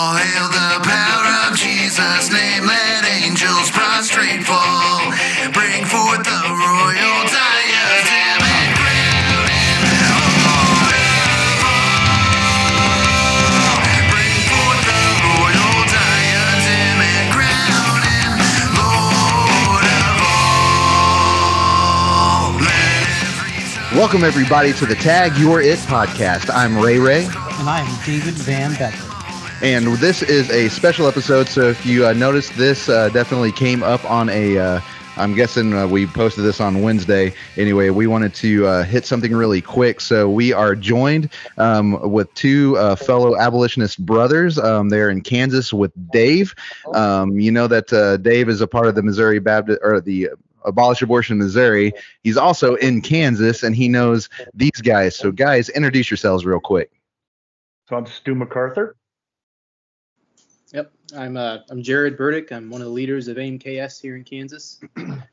All hail the power of Jesus' name. Let angels prostrate fall. Bring forth the royal diadem and crown him Lord. Bring forth the royal diadem and crown him Lord of all. Let every Welcome, everybody, to the Tag Your It podcast. I'm Ray Ray, And I am David Van Becker. And this is a special episode. So, if you uh, noticed, this uh, definitely came up on a. Uh, I'm guessing uh, we posted this on Wednesday. Anyway, we wanted to uh, hit something really quick. So, we are joined um, with two uh, fellow abolitionist brothers. Um, they're in Kansas with Dave. Um, you know that uh, Dave is a part of the Missouri Baptist or the Abolish Abortion Missouri. He's also in Kansas, and he knows these guys. So, guys, introduce yourselves real quick. So I'm Stu MacArthur. I'm uh, I'm Jared Burdick. I'm one of the leaders of AIMKS here in Kansas.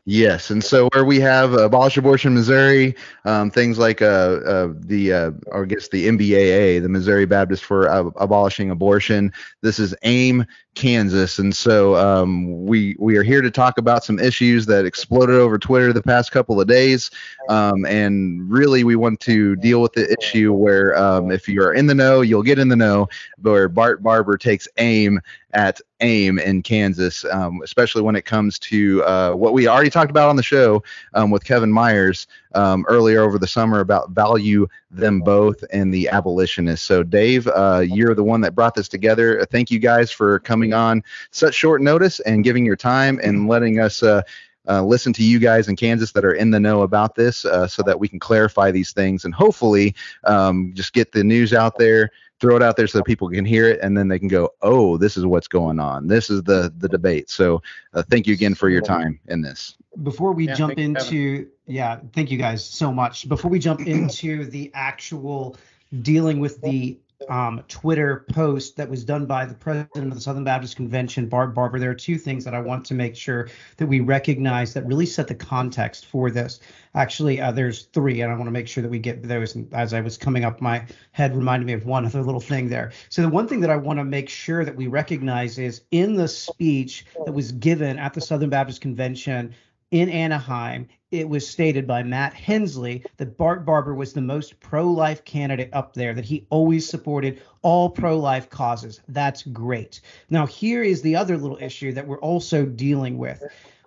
Yes, and so where we have Abolish Abortion Missouri, um, things like uh, uh, the, uh, or I guess the MBAA, the Missouri Baptist for uh, Abolishing Abortion. This is AIM Kansas, and so um, we we are here to talk about some issues that exploded over Twitter the past couple of days, um, and really we want to deal with the issue where um, if you are in the know, you'll get in the know, where Bart Barber takes aim at AIM in Kansas, um, especially when it comes to uh, what we already talked about on the show um, with Kevin Myers um, earlier over the summer about value them both and the abolitionists. So, Dave, uh, you're the one that brought this together. Thank you guys for coming on such short notice and giving your time and letting us. Uh, uh, listen to you guys in Kansas that are in the know about this uh, so that we can clarify these things and hopefully um, just get the news out there throw it out there so that people can hear it and then they can go oh this is what's going on this is the the debate so uh, thank you again for your time in this Before we Yeah, jump thank you, Kevin. into, yeah, thank you guys so much. Before we jump into the actual dealing with the um, Twitter post that was done by the president of the Southern Baptist Convention, Bart Barber, there are two things that I want to make sure that we recognize that really set the context for this. Actually, uh, there's three, and I want to make sure that we get those. And as I was coming up, my head reminded me of one other little thing there. So the one thing that I want to make sure that we recognize is in the speech that was given at the Southern Baptist Convention in Anaheim, it was stated by Matt Hensley that Bart Barber was the most pro life candidate up there, that he always supported all pro life causes. That's great. Now, here is the other little issue that we're also dealing with.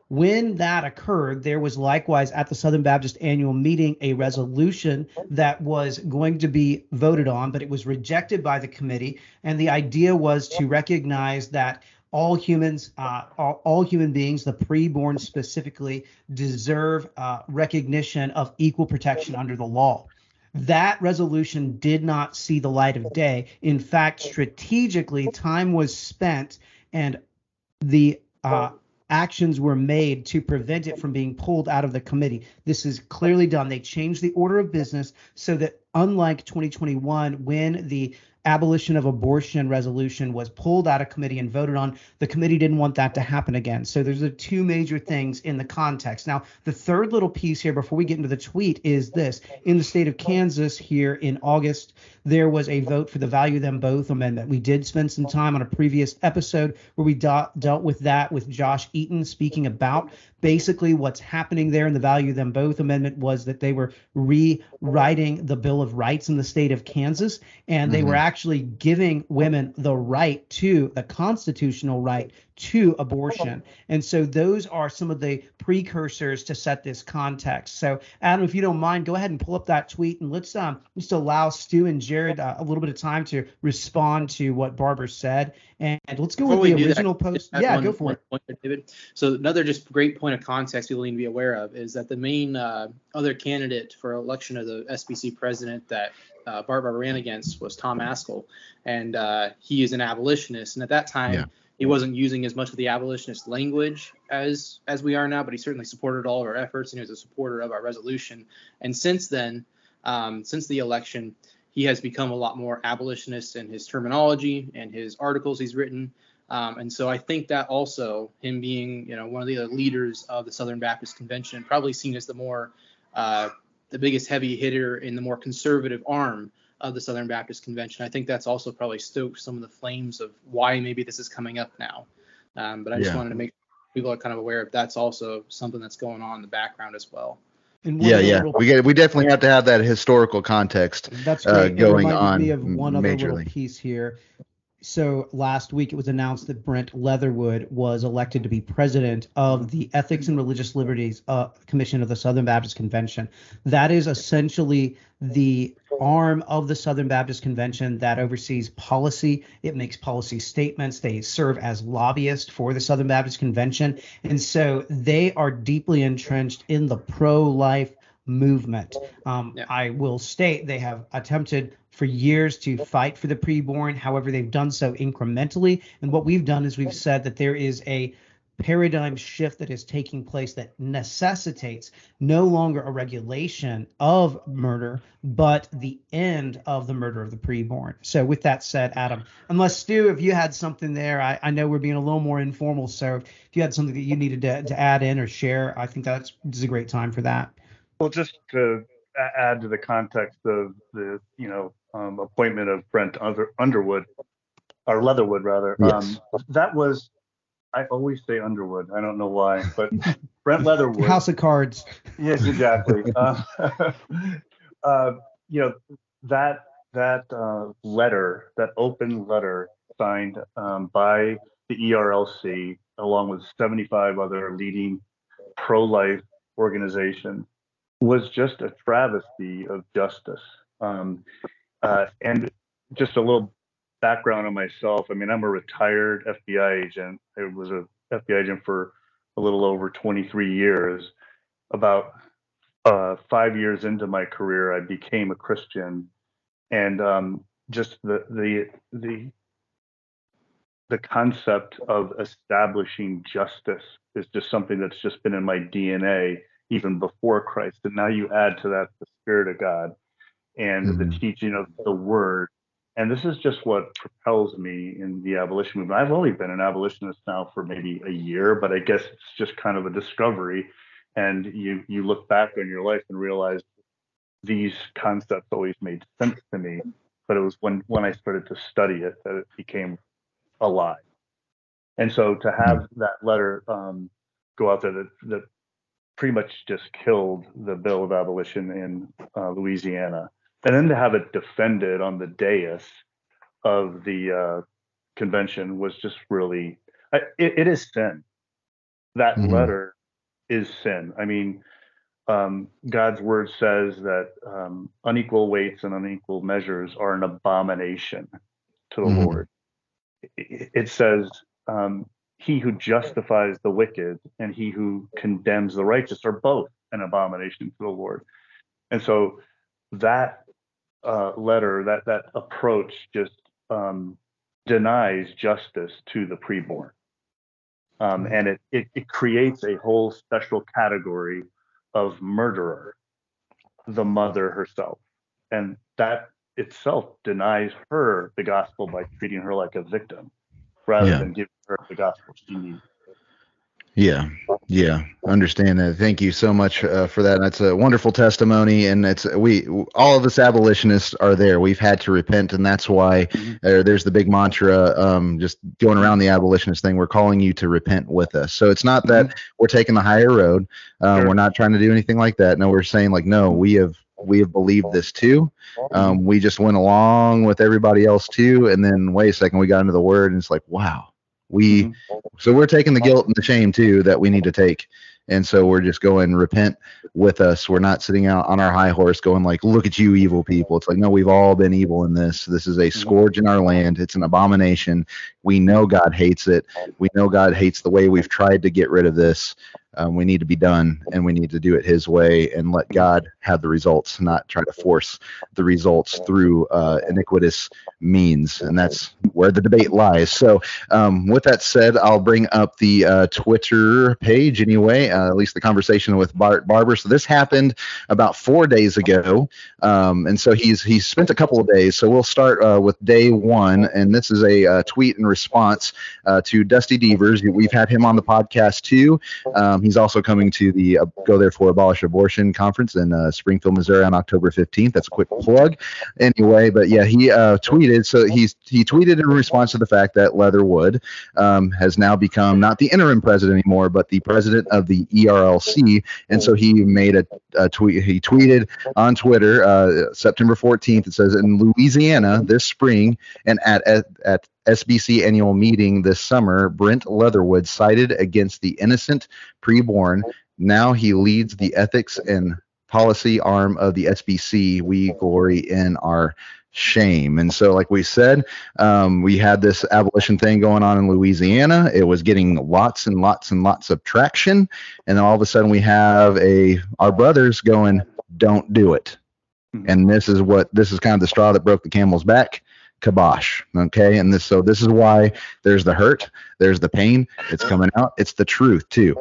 When that occurred, there was likewise at the Southern Baptist annual meeting a resolution that was going to be voted on, but it was rejected by the committee. And the idea was to recognize that all humans, uh, all, all human beings, the preborn specifically, deserve uh, recognition of equal protection under the law. That resolution did not see the light of day. In fact, strategically, time was spent and the uh, actions were made to prevent it from being pulled out of the committee. This is clearly done. They changed the order of business so that, unlike 2021, when the abolition of abortion resolution was pulled out of committee and voted on, the committee didn't want that to happen again. So there's the two major things in the context. Now, the third little piece here before we get into the tweet is this. In the state of Kansas here in August, there was a vote for the value them both amendment. We did spend some time on a previous episode where we do- dealt with that with Josh Eaton speaking about basically what's happening there in the value them both amendment was that they were rewriting the Bill of Rights in the state of Kansas and they were actually giving women the right to the constitutional right to abortion. And so those are some of the precursors to set this context. So Adam, if you don't mind, go ahead and pull up that tweet and let's um just allow Stu and Jared uh, a little bit of time to respond to what Barber said. And let's go Before with the do that, original post. Yeah, one- go for one it. point there, David. So another just great point of context people need to be aware of is that the main uh, other candidate for election of the SBC president that uh, Bart ran against was Tom Ascol, and uh, he is an abolitionist. And at that time, Yeah. he wasn't using as much of the abolitionist language as as we are now, but he certainly supported all of our efforts and he was a supporter of our resolution. And since then, um, since the election, he has become a lot more abolitionist in his terminology and his articles he's written. Um, and so I think that also him being, you know, one of the other leaders of the Southern Baptist Convention, and probably seen as the more, uh, the biggest heavy hitter in the more conservative arm of the Southern Baptist Convention. I think that's also probably stoked some of the flames of why maybe this is coming up now. Um, but I just Yeah. wanted to make people are kind of aware of that's also something that's going on in the background as well. Yeah, yeah. We get we definitely have to have that historical context. That's uh, great. Going reminded me on of one other majorly. little piece here. So last week it was announced that Brent Leatherwood was elected to be president of the Ethics and Religious Liberties uh, Commission of the Southern Baptist Convention. That is essentially the arm of the Southern Baptist Convention that oversees policy. It makes policy statements. They serve as lobbyists for the Southern Baptist Convention. And so they are deeply entrenched in the pro life movement. Um, Yeah. I will state they have attempted for years to fight for the preborn. However, they've done so incrementally. And what we've done is we've said that there is a paradigm shift that is taking place that necessitates no longer a regulation of murder, but the end of the murder of the preborn. So, with that said, Adam, unless Stu, if you had something there, I, I know we're being a little more informal. So, if you had something that you needed to, to add in or share, I think that's is a great time for that. Well, just to add to the context of the, you know, um, appointment of Brent Under- Underwood, or Leatherwood rather, Yes. um, that was, I always say Underwood. I don't know why, but Brent Leatherwood. House of Cards. Yes, exactly. uh, uh, you know that that uh, letter, that open letter signed um, by the ERLC, along with 75 other leading pro-life organizations, was just a travesty of justice. Um, uh, and just a little background on myself. I mean, I'm a retired FBI agent. I was a FBI agent for a little over 23 years. About uh, five years into my career, I became a Christian, and um, just the the the the concept of establishing justice is just something that's just been in my DNA even before Christ. And now you add to that the Spirit of God and the teaching of the Word. And this is just what propels me in the abolition movement. I've only been an abolitionist now for maybe a year, but I guess it's just kind of a discovery. And you you look back on your life and realize these concepts always made sense to me. But it was when when I started to study it that it became alive. And so to have that letter um, go out there that, that pretty much just killed the bill of abolition in uh, Louisiana, and then to have it defended on the dais of the uh, convention was just really I, it, it is sin. That Mhm. letter is sin. I mean, um, God's word says that um, unequal weights and unequal measures are an abomination to the Mhm. Lord. It, it says, um, "He who justifies the wicked and he who condemns the righteous are both an abomination to the Lord." And so that uh, letter, that that approach, just um, denies justice to the preborn, um, and it, it it creates a whole special category of murderer, the mother herself, and that itself denies her the gospel by treating her like a victim, rather Yeah. than giving her the gospel she needs. Yeah, yeah, understand that. Thank you so much uh, for that. That's a wonderful testimony, and it's we all of us abolitionists are there. We've had to repent, and that's why uh, there's the big mantra, um, just going around the abolitionist thing. We're calling you to repent with us. So it's not that we're taking the higher road. Um, Sure. We're not trying to do anything like that. No, we're saying like, no, we have we have believed this too. Um, we just went along with everybody else too, and then wait a second, we got into the word, and it's like, wow, we. Mhm. So we're taking the guilt and the shame too that we need to take. And so we're just going repent with us. We're not sitting out on our high horse going like, look at you evil people. It's like, no, we've all been evil in this. This is a scourge in our land. It's an abomination. We know God hates it. We know God hates the way we've tried to get rid of this. Um, we need to be done and we need to do it his way and let God have the results, not try to force the results through uh, iniquitous means. And that's where the debate lies. So, um, with that said, I'll bring up the uh, Twitter page anyway, uh, at least the conversation with Bart Barber. So this happened about four days ago, um, and so he's he's spent a couple of days. So we'll start uh, with day one, and this is a uh, tweet in response uh, to Dusty Deevers. We've had him on the podcast too. Um, he's also coming to the uh, Go Therefore Abolish Abortion conference in uh, Springfield, Missouri on October 15th. That's a quick plug. Anyway, but yeah, he uh, tweeted. So he's he tweeted in response to the fact that Leatherwood um, has now become not the interim president anymore, but the president of the ERLC. And so he made a, a tweet. He tweeted on Twitter uh, September 14th. It says in Louisiana this spring and at at, at SBC annual meeting this summer, Brent Leatherwood cited against the innocent preborn. Now he leads the ethics and policy arm of the SBC. We glory in our shame. And so, like we said, um, we had this abolition thing going on in Louisiana. It was getting lots and lots and lots of traction. And then all of a sudden, we have a our brothers going, "Don't do it." And this is what this is kind of the straw that broke the camel's back kibosh okay? And this so this is why there's the hurt there's the pain it's coming out it's the truth too.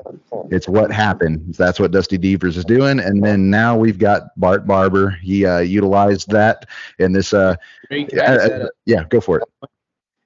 It's what happened. That's what dusty deevers is doing. And then now we've got bart barber. He uh, utilized that in this uh yeah, uh, yeah go for it.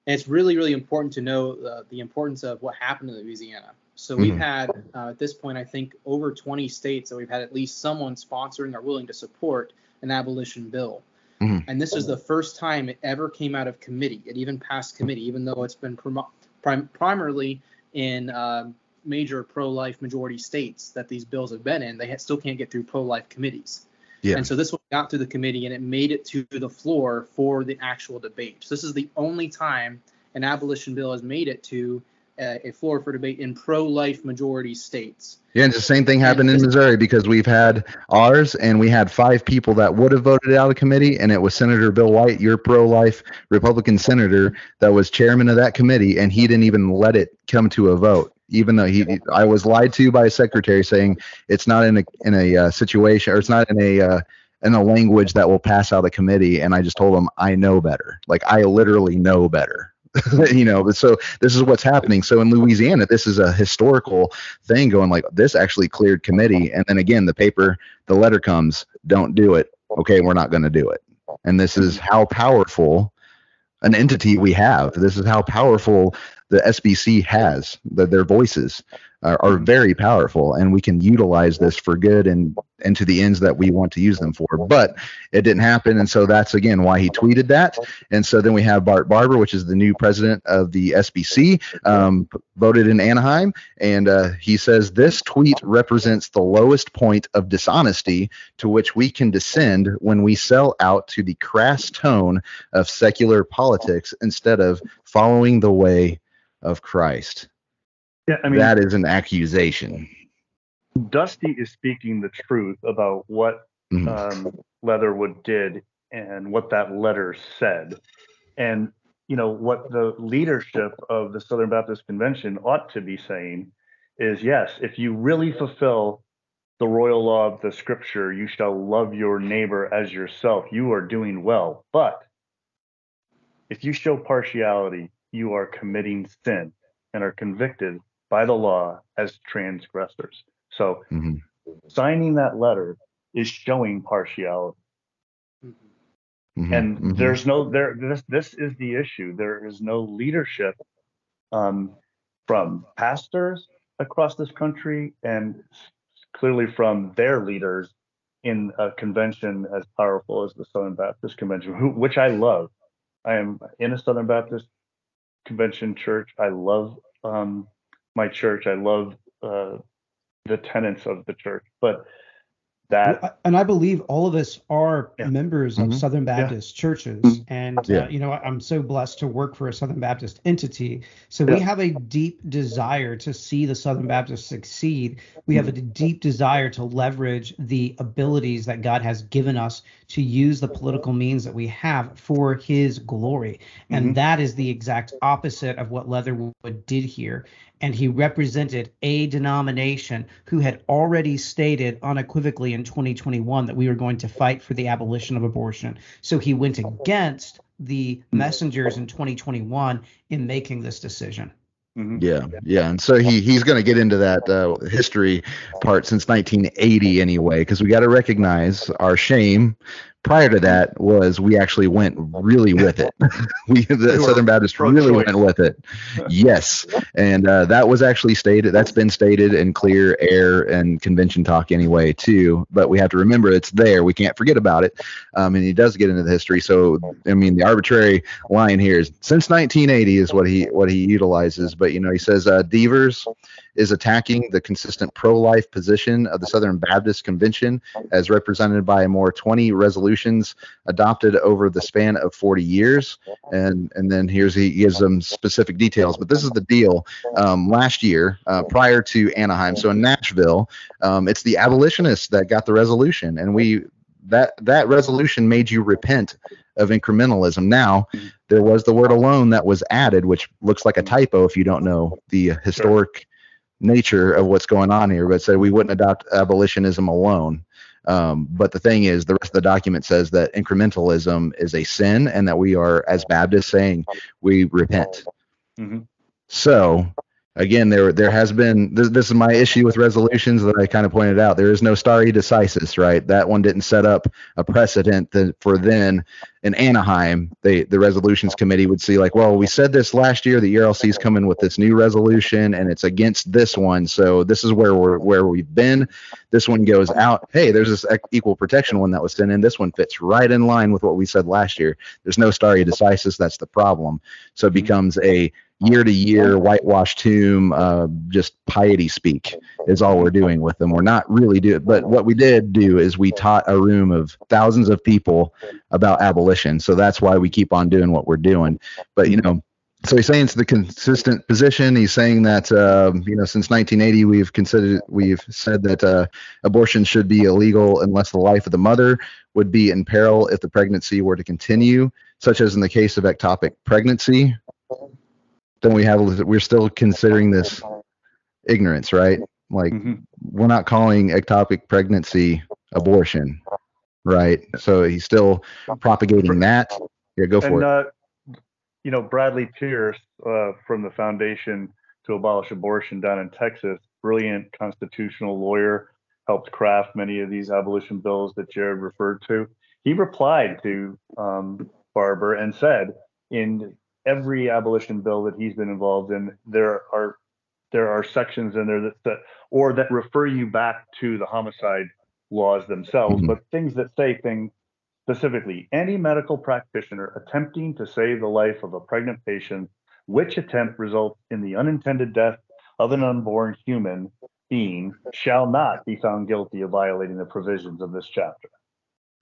And it's really, really important to know uh, the importance of what happened in Louisiana. So we've Mhm. had, uh, at this point, I think over 20 states that we've had at least someone sponsoring or willing to support an abolition bill. Mhm. And this is the first time it ever came out of committee. It even passed committee, even though it's been prim- prim- primarily in um major pro-life majority states that these bills have been in. They ha- still can't get through pro-life committees. Yeah. And so this one got through the committee and it made it to the floor for the actual debate. So this is the only time an abolition bill has made it to uh, a floor for debate in pro-life majority states. Yeah, and the same thing happened in Missouri because we've had ours and we had five people that would have voted out of committee, and it was Senator Bill White, your pro life Republican senator, that was chairman of that committee, and he didn't even let it come to a vote. Even though he, I was lied to by a secretary saying it's not in a in a uh, situation or it's not in a uh, in a language that will pass out of committee, and I just told him I know better. Like I literally know better. you know, so this is what's happening. So in Louisiana, this is a historical thing going like this actually cleared committee. And then again, the paper, the letter comes, don't do it. Okay, we're not going to do it. And this is how powerful an entity we have. This is how powerful the SBC has. The, their voices are, are very powerful, and we can utilize this for good and and to the ends that we want to use them for. But it didn't happen, and so that's again why he tweeted that. And so then we have Bart Barber, which is the new president of the SBC, um, voted in Anaheim, and uh, he says this tweet represents the lowest point of dishonesty to which we can descend when we sell out to the crass tone of secular politics instead of following the way of Christ. Yeah, I mean, that is an accusation. Dusty is speaking the truth about what Mhm. um, Leatherwood did and what that letter said. And, you know, what the leadership of the Southern Baptist Convention ought to be saying is yes, if you really fulfill the royal law of the scripture, you shall love your neighbor as yourself, you are doing well. But if you show partiality, you are committing sin and are convicted by the law as transgressors. So Mhm. signing that letter is showing partiality. Mhm. And Mhm. there's no there this this is the issue. There is no leadership um, from pastors across this country and clearly from their leaders in a convention as powerful as the Southern Baptist Convention, who, which I love. I am in a Southern Baptist Convention church. I love um, my church. I love uh, the tenets of the church, but that and I believe all of us are Yeah. members of Mhm. Southern Baptist churches, Mhm. and Yeah. uh, you know I'm so blessed to work for a Southern Baptist entity. So Yeah. we have a deep desire to see the Southern Baptists succeed. We have a deep desire to leverage the abilities that God has given us to use the political means that we have for His glory, and Mhm. that is the exact opposite of what Leatherwood did here. And he represented a denomination who had already stated unequivocally in 2021 that we were going to fight for the abolition of abortion. So he went against the messengers in 2021 in making this decision. Mhm. Yeah, yeah, and so he he's going to get into that uh, history part since 1980 anyway, because we got to recognize our shame. Prior to that was we actually went really with it. we the Southern Baptist really went with it. Yes, and uh, that was actually stated. That's been stated in clear air and convention talk anyway too. But we have to remember it's there. We can't forget about it. Um, and he does get into the history. So I mean, the arbitrary line here is since 1980 is what he what he utilizes. But you know, he says uh, Deevers is attacking the consistent pro-life position of the Southern Baptist Convention as represented by more 20 resolutions adopted over the span of 40 years. And and then here's he gives them specific details. But this is the deal. Um, last year, uh, prior to Anaheim, so in Nashville, um, it's the abolitionists that got the resolution, and we that that resolution made you repent of incrementalism. Now, there was the word alone that was added, which looks like a typo if you don't know the historic nature of what's going on here, but said we wouldn't adopt abolitionism alone. Um, but the thing is, the rest of the document says that incrementalism is a sin and that we are, as Baptists, saying we repent. Mhm. So again, there there has been this, this is my issue with resolutions that I kind of pointed out. There is no stare decisis, right? That one didn't set up a precedent that for then in Anaheim, they the resolutions committee would see like, well, we said this last year. The ERLC is coming with this new resolution, and it's against this one. So this is where we're where we've been. This one goes out. Hey, there's this equal protection one that was sent in. This one fits right in line with what we said last year. There's no stare decisis. That's the problem. So it mm-hmm. becomes a year to year whitewash tomb, uh, just piety speak is all we're doing with them. We're not really doing, but what we did do is we taught a room of thousands of people about abolition. So that's why we keep on doing what we're doing. But you know, so he's saying it's the consistent position. He's saying that uh, you know since 1980 we've considered we've said that uh, abortion should be illegal unless the life of the mother would be in peril if the pregnancy were to continue, such as in the case of ectopic pregnancy. Then we have we're still considering this ignorance, right? Like Mhm. we're not calling ectopic pregnancy abortion, right? So he's still propagating that. Yeah, go for and it. uh, you know Bradley Pierce uh, from the Foundation to Abolish Abortion down in Texas, brilliant constitutional lawyer, helped craft many of these abolition bills that Jared referred to. He replied to um, Barber and said, in every abolition bill that he's been involved in, there are there are sections in there that, that or that refer you back to the homicide laws themselves, Mhm. but things that say things specifically any medical practitioner attempting to save the life of a pregnant patient, which attempt results in the unintended death of an unborn human being, shall not be found guilty of violating the provisions of this chapter.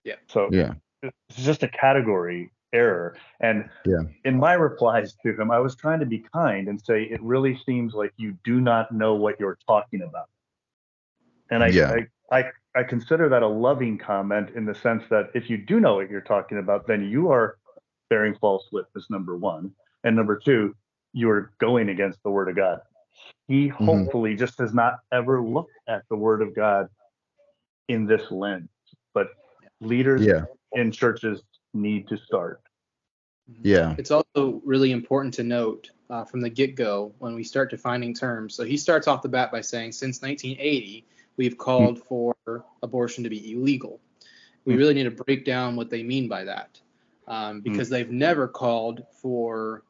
Yeah. So Yeah. it's just a category error. And Yeah. in my replies to him, I was trying to be kind and say, it really seems like you do not know what you're talking about. And I, Yeah. I, I, I consider that a loving comment in the sense that if you do know what you're talking about, then you are bearing false witness, number one. And number two, you are going against the word of God. He Mm-hmm. hopefully just has not ever looked at the word of God in this lens. But leaders Yeah. in churches need to start. Yeah. It's also really important to note uh, from the get go when we start defining terms. So he starts off the bat by saying, since 1980, we've called for abortion to be illegal. We Hmm. really need to break down what they mean by that um, because they've never called for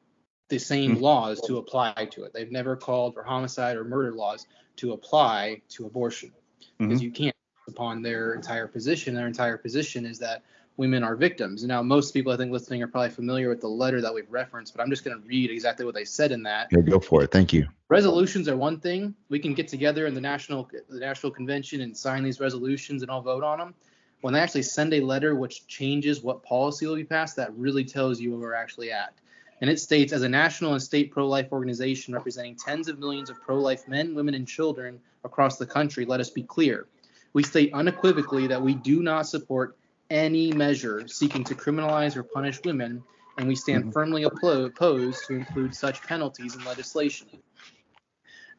the same laws to apply to it. They've never called for homicide or murder laws to apply to abortion because Mhm. you can't upon their entire position. Their entire position is that women are victims. Now, most people I think listening are probably familiar with the letter that we've referenced, but I'm just going to read exactly what they said in that. Yeah, go for it. Thank you. Resolutions are one thing. We can get together in the national the national convention and sign these resolutions and all vote on them. When they actually send a letter which changes what policy will be passed, that really tells you where we're actually at. And it states, as a national and state pro-life organization representing tens of millions of pro-life men, women, and children across the country, let us be clear. We state unequivocally that we do not support any measure seeking to criminalize or punish women, and we stand firmly opposed to include such penalties in legislation.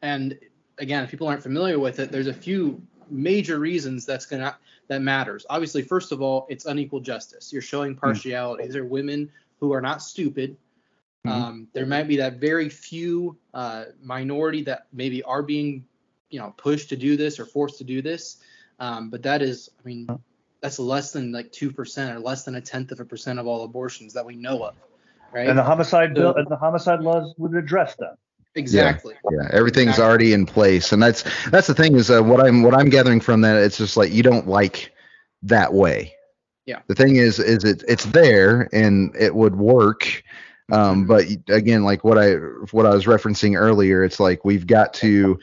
And again, if people aren't familiar with it, there's a few major reasons that's gonna that matters. Obviously, first of all, it's unequal justice. You're showing partiality. These are women who are not stupid. Mhm. Um, there might be that very few uh, minority that maybe are being, you know, pushed to do this or forced to do this. Um, but that is, I mean, that's less than like two percent or less than a tenth of a percent of all abortions that we know of, right? And the homicide bill and the homicide laws would address that. exactly. yeah everything's Exactly. already in place and that's that's the thing is uh, what i'm what i'm gathering from that it's just like you don't like that way Yeah. the thing is is it it's there and it would work um but again like what i what i was referencing earlier it's like we've got to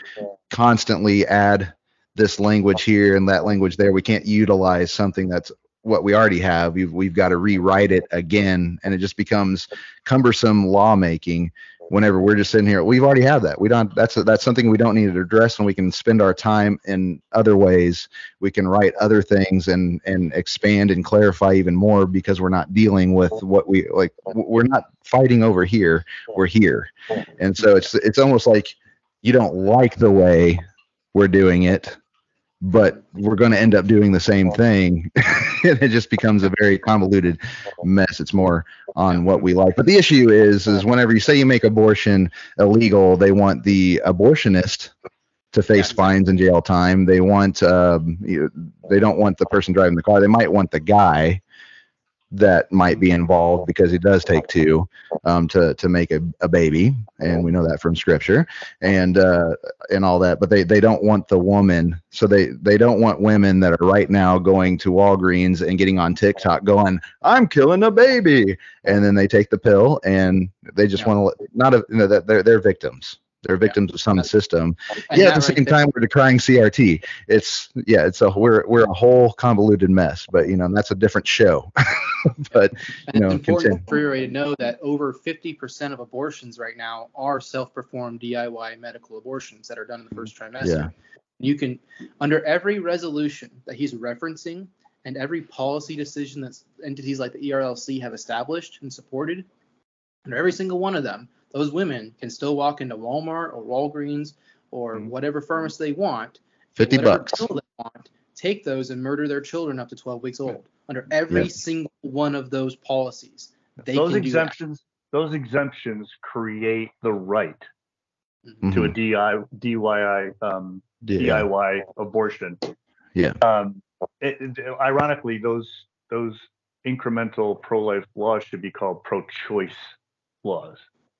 constantly add this language here and that language there we can't utilize something that's what we already have. We've, we've got to rewrite it again and it just becomes cumbersome lawmaking whenever we're just sitting here. We've already have that. We don't that's that's something we don't need to address and we can spend our time in other ways. We can write other things and and expand and clarify even more because we're not dealing with what we like we're not fighting over here. We're here. And so it's it's almost like you don't like the way we're doing it but we're going to end up doing the same thing. And it just becomes a very convoluted mess. It's more on what we like. But the issue is is whenever you say you make abortion illegal they want the abortionist to face Yeah. fines and jail time. They want um, you, they don't want the person driving the car. They might want the guy that might be involved because it does take two um, to to make a, a baby and we know that from scripture and uh, and all that but they they don't want the woman so they they don't want women that are right now going to Walgreens and getting on TikTok going I'm killing a baby and then they take the pill and they just Yeah. want to not a, you know, that they're they're victims they're victims of some That's- system yeah at the right same there- time we're decrying CRT it's yeah it's a we're we're a whole convoluted mess but you know that's a different show but And you know, it's important continue. for everybody to know that over 50% of abortions right now are self-performed DIY medical abortions that are done in the first trimester. Yeah. You can, under every resolution that he's referencing and every policy decision that entities like the ERLC have established and supported, under every single one of them, those women can still walk into Walmart or Walgreens or Mhm. whatever pharmacy they want, 50 bucks they want, take those and murder their children up to 12 weeks old. Under every Yeah. single one of those policies, they those can do that. exemptions those exemptions create the right Mhm. to a Mhm. DI, DIY um, yeah. DIY abortion. Yeah. Um, it, it- ironically, those those incremental pro-life laws should be called pro-choice laws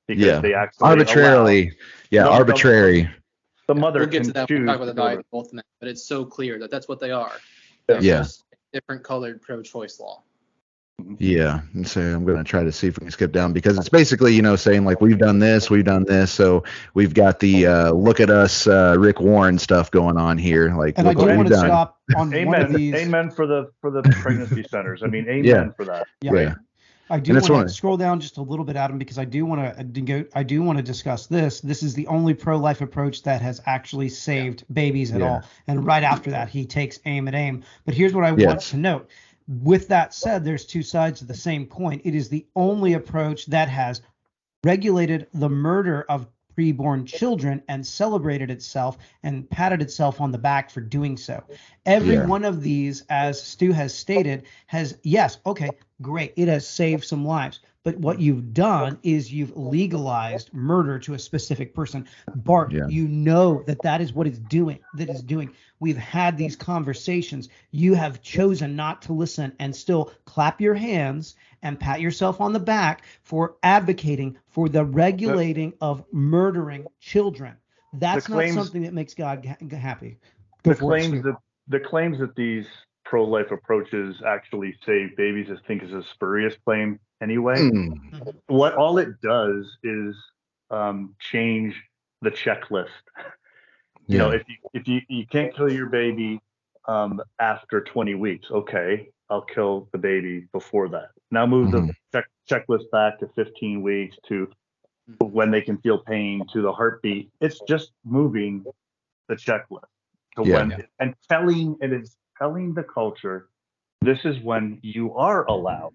because Yeah. they actually arbitrarily yeah No, no, arbitrary allow the mother We'll get to that. choose We'll talk about the to go value of both of them, but it's so clear that that's what they are. Yeah. Yeah. Different colored pro-choice law. yeah and so i'm going to try to see if we can skip down because it's basically you know saying like we've done this we've done this so we've got the uh look at us uh rick warren stuff going on here like And I look do what want we've to done stop on one of Amen. these. Amen for the for the pregnancy centers. I mean, amen Yeah. for that. Yeah. yeah I do want to scroll down just a little bit, Adam, because I do want to uh, I do want to discuss this. This is the only pro-life approach that has actually saved babies at Yeah. all. And right after that, he takes aim at aim. But here's what I want to note. With that said, there's two sides of the same coin. It is the only approach that has regulated the murder of preborn children and celebrated itself and patted itself on the back for doing so. Every Yeah. one of these, as Stu has stated, has yes, okay, great, it has saved some lives. But what you've done is you've legalized murder to a specific person. Bart, Yeah. you know that that is what it's doing. That is doing. We've had these conversations. You have chosen not to listen and still clap your hands and pat yourself on the back for advocating for the regulating of murdering children. That's not something that makes God ha- happy. Go The for it, claims that the claims that these pro-life approaches actually save babies, I think, is a spurious claim anyway. Hmm. What all it does is um, change the checklist. You know, if you if you, you can't kill your baby um, after 20 weeks, okay, I'll kill the baby before that. Now move the Mhm. check, checklist back to 15 weeks to when they can feel pain to the heartbeat. It's just moving the checklist to Yeah. when and telling it is telling the culture this is when you are allowed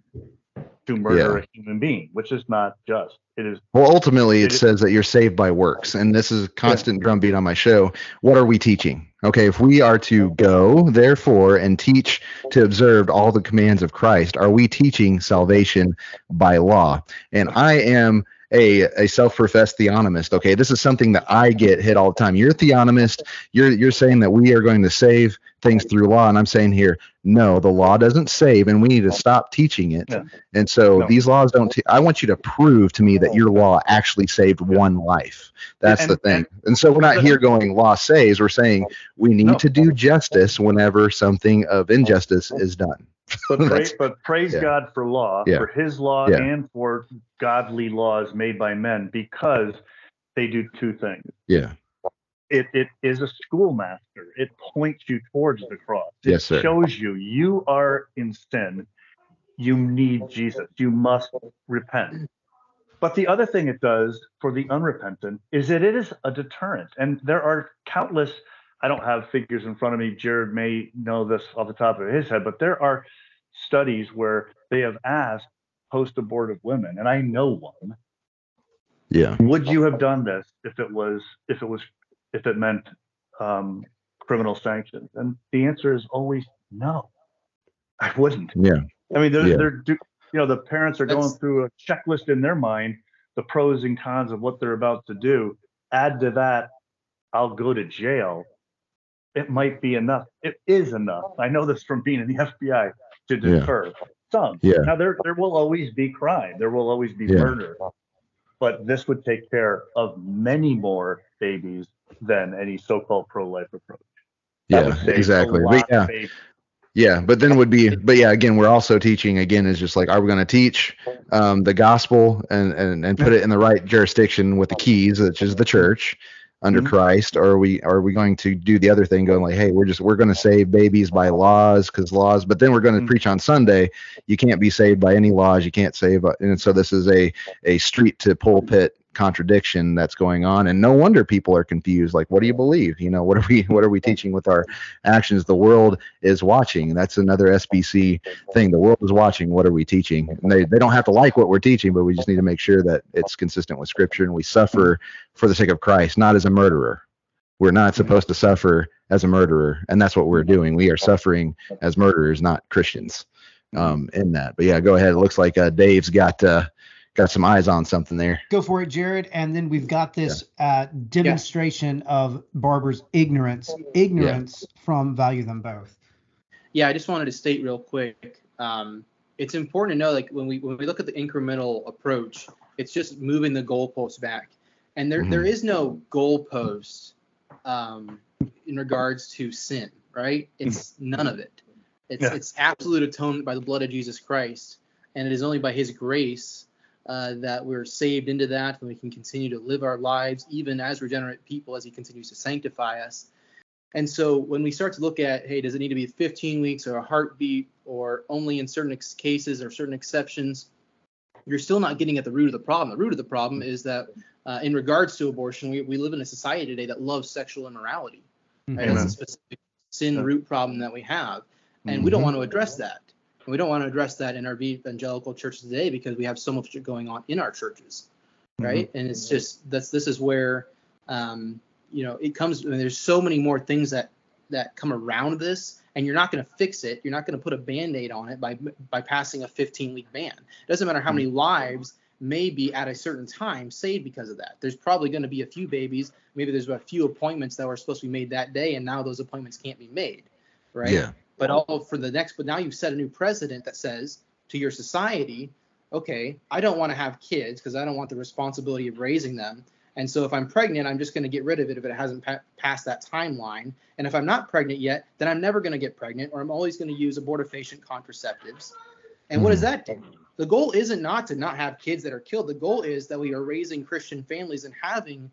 to murder Yeah. a human being, which is not just. It is Well, ultimately, it It- says that you're saved by works, and this is a constant drumbeat on my show. What are we teaching? Okay, if we are to go, therefore, and teach to observe all the commands of Christ, are we teaching salvation by law? And I am a, a self-professed theonomist. Okay, this is something that I get hit all the time. You're a theonomist. You're you're saying that we are going to save things through law, and I'm saying here, no, the law doesn't save, and we need to stop teaching it. And so No. these laws don't. T- I want you to prove to me that your law actually saved one life. That's And- the thing. and- And, so we're not here going law saves. We're saying we need No. to do justice whenever something of injustice is done. But praise, but praise yeah. God for law, Yeah. for His law, Yeah. and for godly laws made by men, because they do two things. Yeah. It it is a schoolmaster. It points you towards the cross. It Yes, sir. shows you you are in sin. You need Jesus. You must repent. But the other thing it does for the unrepentant is that it is a deterrent. And there are countless, I don't have figures in front of me. Jared may know this off the top of his head, but there are studies where they have asked post abortive women, and I know one, Yeah. would you have done this if it was if it was if it meant um, criminal sanctions? And the answer is always no. I wouldn't. Yeah. I mean, they're, Yeah. they're you know the parents are going through a checklist in their mind, the pros and cons of what they're about to do. Add to that, I'll go to jail. It might be enough. It is enough. I know this from being in the FBI to Yeah. deter some. Yeah. Now there there will always be crime. There will always be Yeah. murder. But this would take care of many more babies than any so-called pro-life approach. That Yeah. Exactly. But yeah. Yeah, but then would be, but yeah, again, we're also teaching. Again, is just like, are we going to teach um, the gospel and, and and put it in the right jurisdiction with the keys, which is the church under Mhm. Christ, or are we are we going to do the other thing, going like, hey, we're just we're going to save babies by laws because laws, but then we're going to Mhm. preach on Sunday, you can't be saved by any laws, you can't save, uh, and so this is a a street to pulpit contradiction that's going on. And no wonder people are confused. Like what do you believe? You know what are we what are we teaching with our actions? The world is watching. That's another sbc thing. The world is watching. What are we teaching? And they, they don't have to like what we're teaching but we just need to make sure that it's consistent with scripture and we suffer for the sake of christ not as a murderer. We're not supposed to suffer as a murderer and that's what we're doing. We are suffering as murderers not christians um in that. But yeah go ahead. It looks like uh, dave's got uh got some eyes on something there Go for it, Jared. And then we've got this uh, demonstration of Barber's ignorance, ignorance from value them both. Yeah, I just wanted to state real quick. Um, it's important to know, like when we when we look at the incremental approach, it's just moving the goalposts back, and there there is no goalpost um, in regards to sin, right? It's none of it. It's Yeah. it's absolute atonement by the blood of Jesus Christ, and it is only by His grace uh, that we're saved into that, and we can continue to live our lives even as regenerate people as He continues to sanctify us. And so when we start to look at, hey, does it need to be 15 weeks or a heartbeat or only in certain ex- cases or certain exceptions, you're still not getting at the root of the problem. The root of the problem is that uh, in regards to abortion, we, we live in a society today that loves sexual immorality. Right? That's a specific sin root problem that we have. And we don't want to address that. And we don't want to address that in our evangelical churches today because we have so much going on in our churches right? And it's just that's this is where um, you know it comes. I mean, there's so many more things that that come around this, and you're not going to fix it. You're not going to put a band-aid on it by by passing a 15 week ban. It doesn't matter how many lives may be at a certain time saved because of that. There's probably going to be a few babies. Maybe there's a few appointments that were supposed to be made that day, and now those appointments can't be made, right? yeah but all for the next but now you've set a new precedent that says to your society okay i don't want to have kids because i don't want the responsibility of raising them. And so if i'm pregnant i'm just going to get rid of it if it hasn't pa- passed that timeline. And if i'm not pregnant yet then i'm never going to get pregnant or i'm always going to use abortifacient contraceptives. And what does that do? The goal isn't not to not have kids that are killed. The goal is that we are raising christian families and having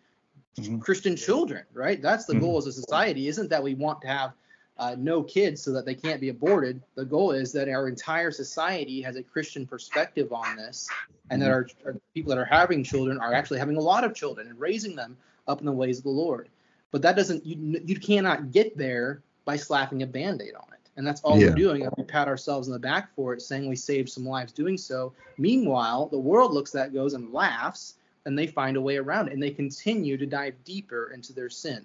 Mhm. christian children right? That's the Mhm. goal as a society isn't that we want to have uh, no kids so that they can't be aborted. The goal is that our entire society has a Christian perspective on this, and that our, our people that are having children are actually having a lot of children and raising them up in the ways of the Lord. But that doesn't you you cannot get there by slapping a band-aid on it. And that's all Yeah. we're doing. We pat ourselves on the back for it, saying we saved some lives doing so. Meanwhile, the world looks at that, goes and laughs, and they find a way around it. And they continue to dive deeper into their sin.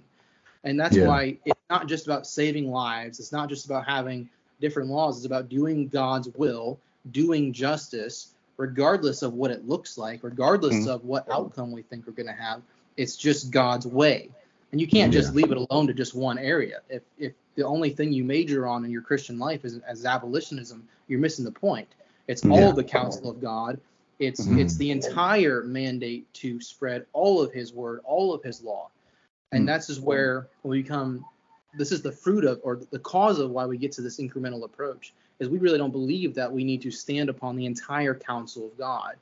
And that's Yeah. why it's not just about saving lives. It's not just about having different laws. It's about doing God's will, doing justice, regardless of what it looks like, regardless Mhm. of what outcome we think we're going to have. It's just God's way. And you can't just leave it alone to just one area. If if the only thing you major on in your Christian life is as abolitionism, you're missing the point. It's all Yeah. the counsel of God. It's Mhm. it's the entire mandate to spread all of His word, all of His law, and Mm. that's just where we become. This is the fruit of, or the cause of why we get to this incremental approach, is we really don't believe that we need to stand upon the entire counsel of God.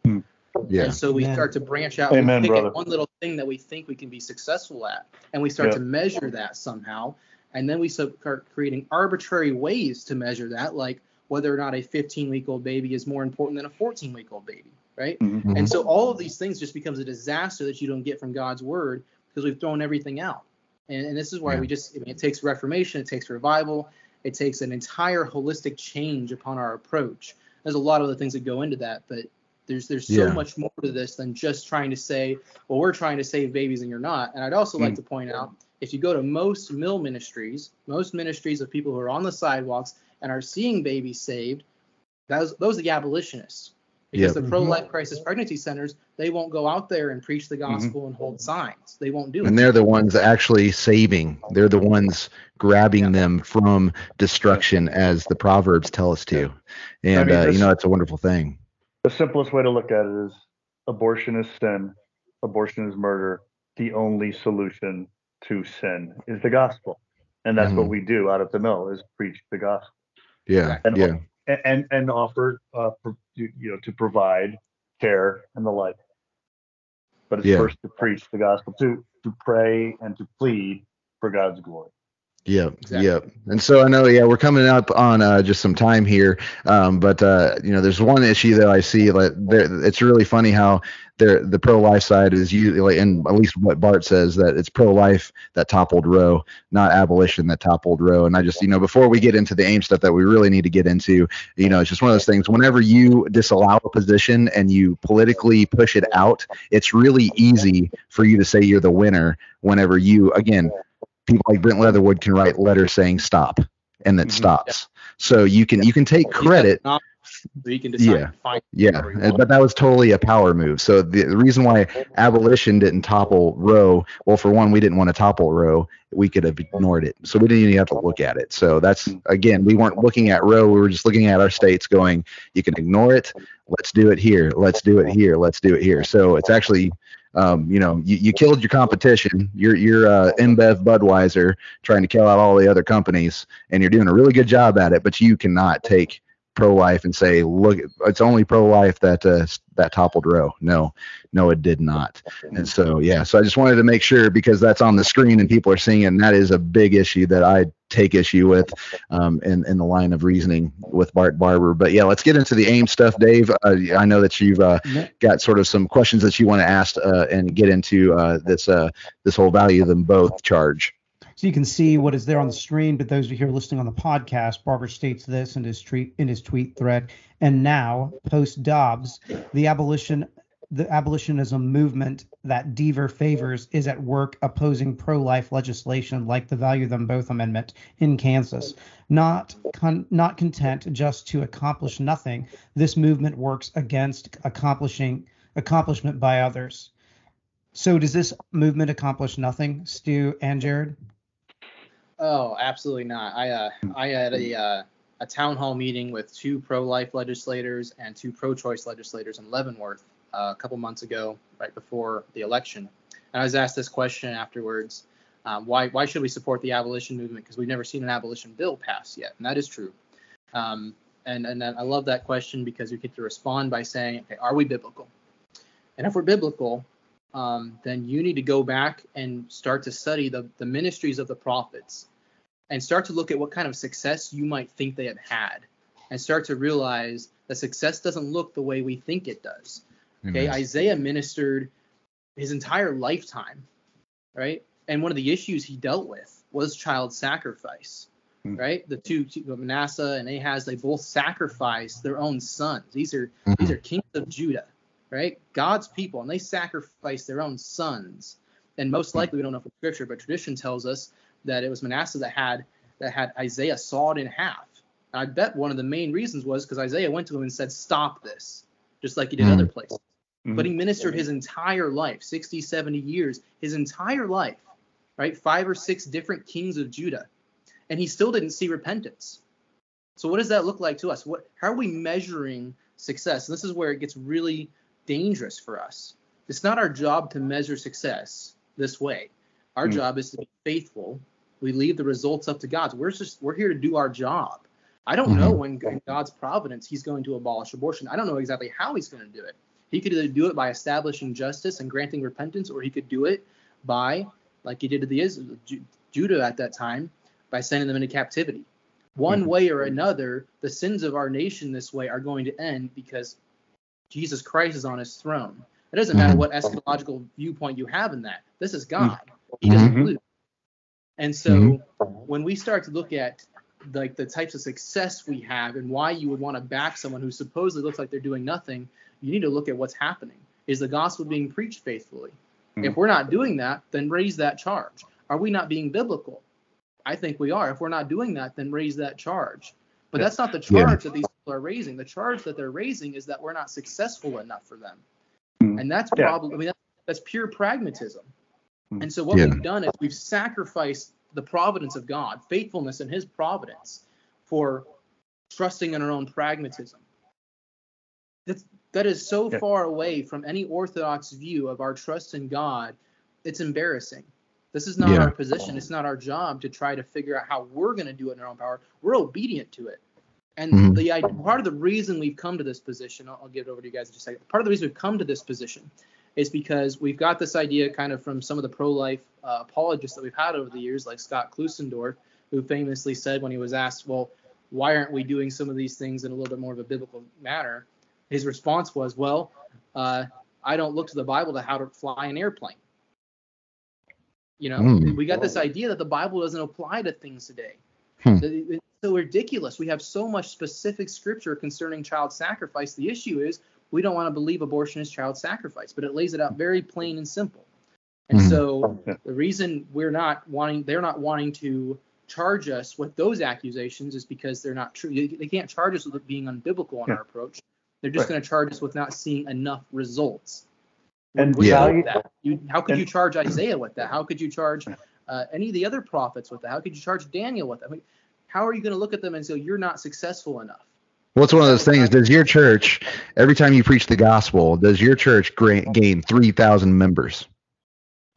Yeah. And so we Amen. start to branch out. Amen, we pick brother. at one little thing that we think we can be successful at, and we start Yeah. to measure that somehow. And then we start creating arbitrary ways to measure that, like whether or not a 15 week old baby is more important than a 14 week old baby, right? Mhm. And so all of these things just becomes a disaster that you don't get from God's word because we've thrown everything out. And, and this is why Yeah. we just, I mean, it takes reformation, it takes revival, it takes an entire holistic change upon our approach. There's a lot of other things that go into that, but there's there's so Yeah. much more to this than just trying to say, well, we're trying to save babies and you're not. And I'd also like mm. to point out, if you go to most mill ministries, most ministries of people who are on the sidewalks and are seeing babies saved, those those are the abolitionists. Because Yep. the pro-life crisis pregnancy centers, they won't go out there and preach the gospel and hold signs. They won't do it. and they're the ones actually saving they're the ones grabbing them from destruction as the proverbs tell us to and mean, uh, you know it's a wonderful thing The simplest way to look at it is abortion is sin, abortion is murder. The only solution to sin is the gospel. And that's what Mhm. we do out at the mill is preach the gospel yeah And- yeah and and, offer uh, you know to provide care and the like. But it's Yeah. first to preach the gospel, to to pray and to plead for God's glory. Yep, Exactly. yep. And so I know, yeah, we're coming up on uh, just some time here, um, but uh, you know, there's one issue that I see. Like, it's really funny how there the pro-life side is usually, and at least what Bart says that it's pro-life that toppled Roe, not abolition that toppled Roe. And I just, you know, before we get into the aim stuff that we really need to get into, you know, it's just one of those things. Whenever you disallow a position and you politically push it out, it's really easy for you to say you're the winner. Whenever you, again, people like Brent Leatherwood can write letters saying stop and it Mhm. stops. So you can you can take credit. Not, so you can decide Yeah. Yeah, whatever you and- want. but that was totally a power move. So the, the reason why abolition didn't topple Roe, well, for one, we didn't want to topple Roe. We could have ignored it, so we didn't even have to look at it. So that's again, we weren't looking at Roe. We were just looking at our states, going, you can ignore it. Let's do it here. Let's do it here. Let's do it here. So it's actually. Um, you know, you, you killed your competition. You're you're uh, Budweiser trying to kill out all the other companies, and you're doing a really good job at it. But you cannot take pro-life and say, look, it's only pro-life that uh, that toppled Roe. No, no, it did not. And so, yeah, so I just wanted to make sure because that's on the screen and people are seeing it, and that is a big issue that I take issue with um, in, in the line of reasoning with Bart Barber. But yeah, let's get into the AIM stuff, Dave. Uh, I know that you've uh, got sort of some questions that you want to ask uh, and get into uh, this uh, this whole value them both charge. So you can see what is there on the screen, but those of you here listening on the podcast, Barber states this in his tweet in his tweet thread. And now, post Dobbs, the abolition the abolitionism movement that Deaver favors is at work opposing pro-life legislation like the Value Them Both Amendment in Kansas. Not con- not content just to accomplish nothing, this movement works against accomplishing accomplishment by others. So does this movement accomplish nothing, Stu and Jared? Oh, absolutely not. I uh, I had a uh, a town hall meeting with two pro-life legislators and two pro-choice legislators in Leavenworth a couple months ago, right before the election. And I was asked this question afterwards: um, Why why should we support the abolition movement? Because we've never seen an abolition bill pass yet, and that is true. Um, and and I love that question because we get to respond by saying, okay, are we biblical? And if we're biblical, um, then you need to go back and start to study the, the ministries of the prophets and start to look at what kind of success you might think they have had and start to realize that success doesn't look the way we think it does. Okay, Isaiah ministered his entire lifetime, right? And one of the issues he dealt with was child sacrifice. right? The two, Manasseh and Ahaz, they both sacrificed their own sons. These are Mhm. these are kings of Judah, right? God's people, and they sacrificed their own sons. And most likely, we don't know from scripture, but tradition tells us that it was Manasseh that had that had Isaiah sawed in half. And I bet one of the main reasons was because Isaiah went to him and said, "Stop this," just like he did Mhm. other places. Mhm. But he ministered his entire life, 60, 70 years, his entire life, right? Five or six different kings of Judah, and he still didn't see repentance. So what does that look like to us? What how are we measuring success? And this is where it gets really dangerous for us. It's not our job to measure success this way. Our Mm. job is to be faithful. We leave the results up to God. We're just we're here to do our job. I don't know when in God's providence he's going to abolish abortion. I don't know exactly how he's going to do it. He could either do it by establishing justice and granting repentance, or he could do it by, like he did to the Israel, Judah at that time, by sending them into captivity. One Mhm. way or another, the sins of our nation this way are going to end because Jesus Christ is on his throne. It doesn't matter Mhm. what eschatological viewpoint you have in that. This is God. He doesn't Mhm. lose. And so when we start to look at like the types of success we have and why you would want to back someone who supposedly looks like they're doing nothing, you need to look at what's happening. Is the gospel being preached faithfully? Mhm. If we're not doing that, then raise that charge. Are we not being biblical? I think we are. If we're not doing that, then raise that charge. But that's not the Yeah. charge that these people are raising. The charge that they're raising is that we're not successful enough for them. Mhm. And that's Yeah. I mean, that's, that's pure pragmatism. Mhm. And so what Yeah. we've done is we've sacrificed the providence of God, faithfulness in His providence, for trusting in our own pragmatism. That's, that is so Yeah. far away from any orthodox view of our trust in God. It's embarrassing. This is not Yeah. our position. It's not our job to try to figure out how we're going to do it in our own power. We're obedient to it. And Mhm. the part of the reason we've come to this position, I'll, I'll give it over to you guys in just a second. Part of the reason we've come to this position is because we've got this idea kind of from some of the pro-life uh, apologists that we've had over the years, like Scott Klusendorf, who famously said when he was asked, well, why aren't we doing some of these things in a little bit more of a biblical manner? His response was, well, uh, I don't look to the Bible to how to fly an airplane. You know, Hmm. we got this idea that the Bible doesn't apply to things today. Hmm. It's so ridiculous. We have so much specific scripture concerning child sacrifice. The issue is we don't want to believe abortion is child sacrifice, but it lays it out very plain and simple. And Hmm. so Yeah. the reason we're not wanting, they're not wanting to charge us with those accusations is because they're not true. They can't charge us with it being unbiblical in Yeah. our approach. They're just Right. going to charge us with not seeing enough results. And We Yeah. value- that. You, how could and- you charge Isaiah with that? How could you charge uh, any of the other prophets with that? How could you charge Daniel with that? I mean, how are you going to look at them and say you're not successful enough? Well, it's one of those things. Does your church, every time you preach the gospel, does your church gra- gain 3,000 members?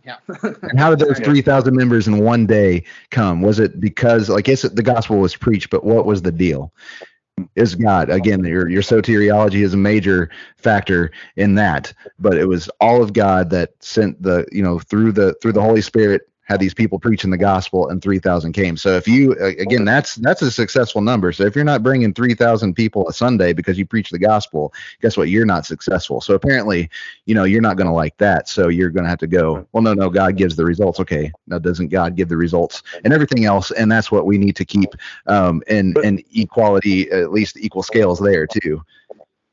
Yeah. And how did those 3,000 members in one day come? Was it because, like, yes, the gospel was preached, but what was the deal? Is God, again, your, your soteriology is a major factor in that, but it was all of God that sent the, you know, through the, through the Holy Spirit had these people preaching the gospel and 3000 came. So if you again that's that's a successful number. So if you're not bringing 3000 people a sunday because you preach the gospel guess what? You're not successful. So apparently you know you're not going to like that. So you're going to have to go well no no god gives the results. Okay now doesn't god give the results and everything else? And that's what we need to keep um in in equality at least equal scales there too.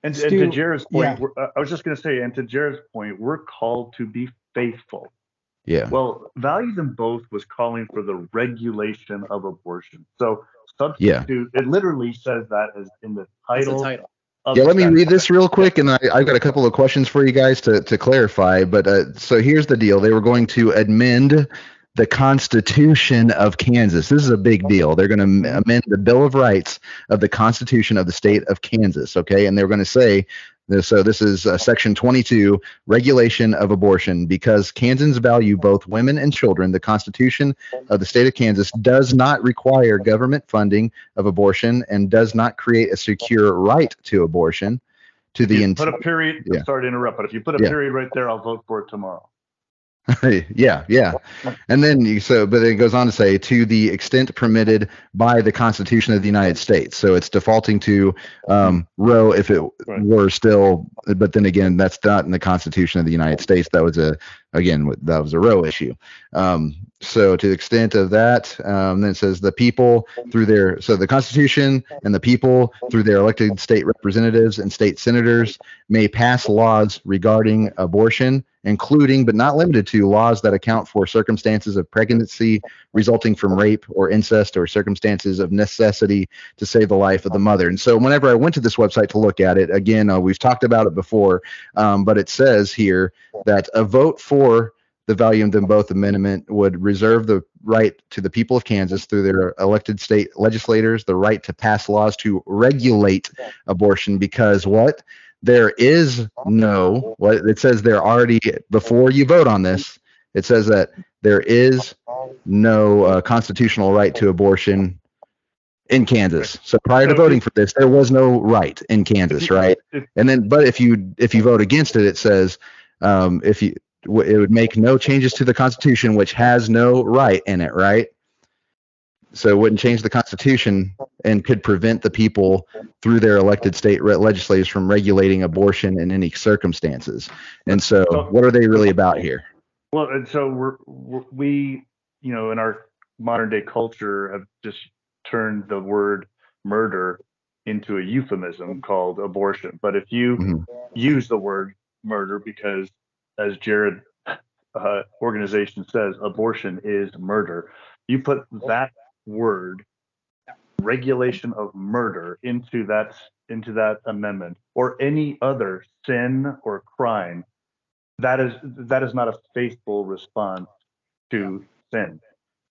And, and to Jared's point, yeah. we're- uh, I was just going to say, and to Jared's point, we're called to be faithful. Yeah Well, Value Them Both was calling for the regulation of abortion. So substitute, it literally says that as in the That's the title. title. yeah, let me read this real quick, and I, I've got a couple of questions for you guys to, to clarify. But uh, so here's the deal: they were going to amend the Constitution of Kansas. This is a big deal. They're going to amend the Bill of Rights of the Constitution of the state of Kansas. Okay, and they're going to say. So this is uh, section 22, regulation of abortion. Because Kansans value both women and children, the Constitution of the state of Kansas does not require government funding of abortion and does not create a secure right to abortion to the int- put a period. Yeah. Sorry to interrupt, but if you put a Yeah. period right there, I'll vote for it tomorrow. yeah yeah. And then you so but it goes on to say to the extent permitted by the constitution of the united states. So it's defaulting to um, roe if it Right. were still but then again that's not in the constitution of the united states. That was a again that was a roe issue. Um, so to the extent of that um, then it says the people through their so the constitution and the people through their elected state representatives and state senators may pass laws regarding abortion including but not limited to laws that account for circumstances of pregnancy resulting from rape or incest or circumstances of necessity to save the life of the mother. And so whenever i went to this website to look at it again uh, we've talked about it before um, but it says here that a vote for the value of them both amendment would reserve the right to the people of Kansas through their elected state legislators the right to pass laws to regulate abortion because what there is no what it says there already before you vote on this it says that there is no uh, constitutional right to abortion in Kansas. So prior to voting for this, there was no right in Kansas, right? And then, but if you if you vote against it, it says um, if you it would make no changes to the Constitution, which has no right in it, right? So it wouldn't change the Constitution and could prevent the people through their elected state re- legislators from regulating abortion in any circumstances. And so, what are they really about here? Well, and so we're, we're we, you know, in our modern day culture have just turned the word murder into a euphemism called abortion. But if you Mhm. use the word murder because, as Jared uh, organization says, abortion is murder, you put that word regulation of murder into that into that amendment or any other sin or crime that is that is not a faithful response to sin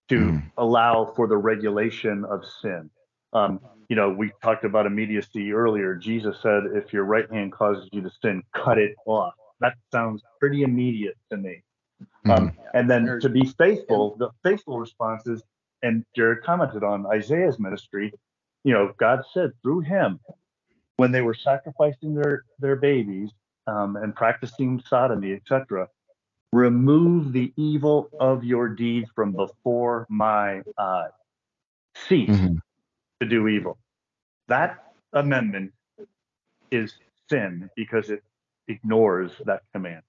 to Mhm. allow for the regulation of sin. Um, you know we talked about immediacy earlier. Jesus said if your right hand causes you to sin cut it off that sounds pretty immediate to me. Um, and then to be faithful the faithful response is and jared commented on isaiah's ministry you know god said through him when they were sacrificing their their babies um, and practicing sodomy etc remove the evil of your deeds from before my eye cease Mhm. to do evil. That amendment is sin because it ignores that command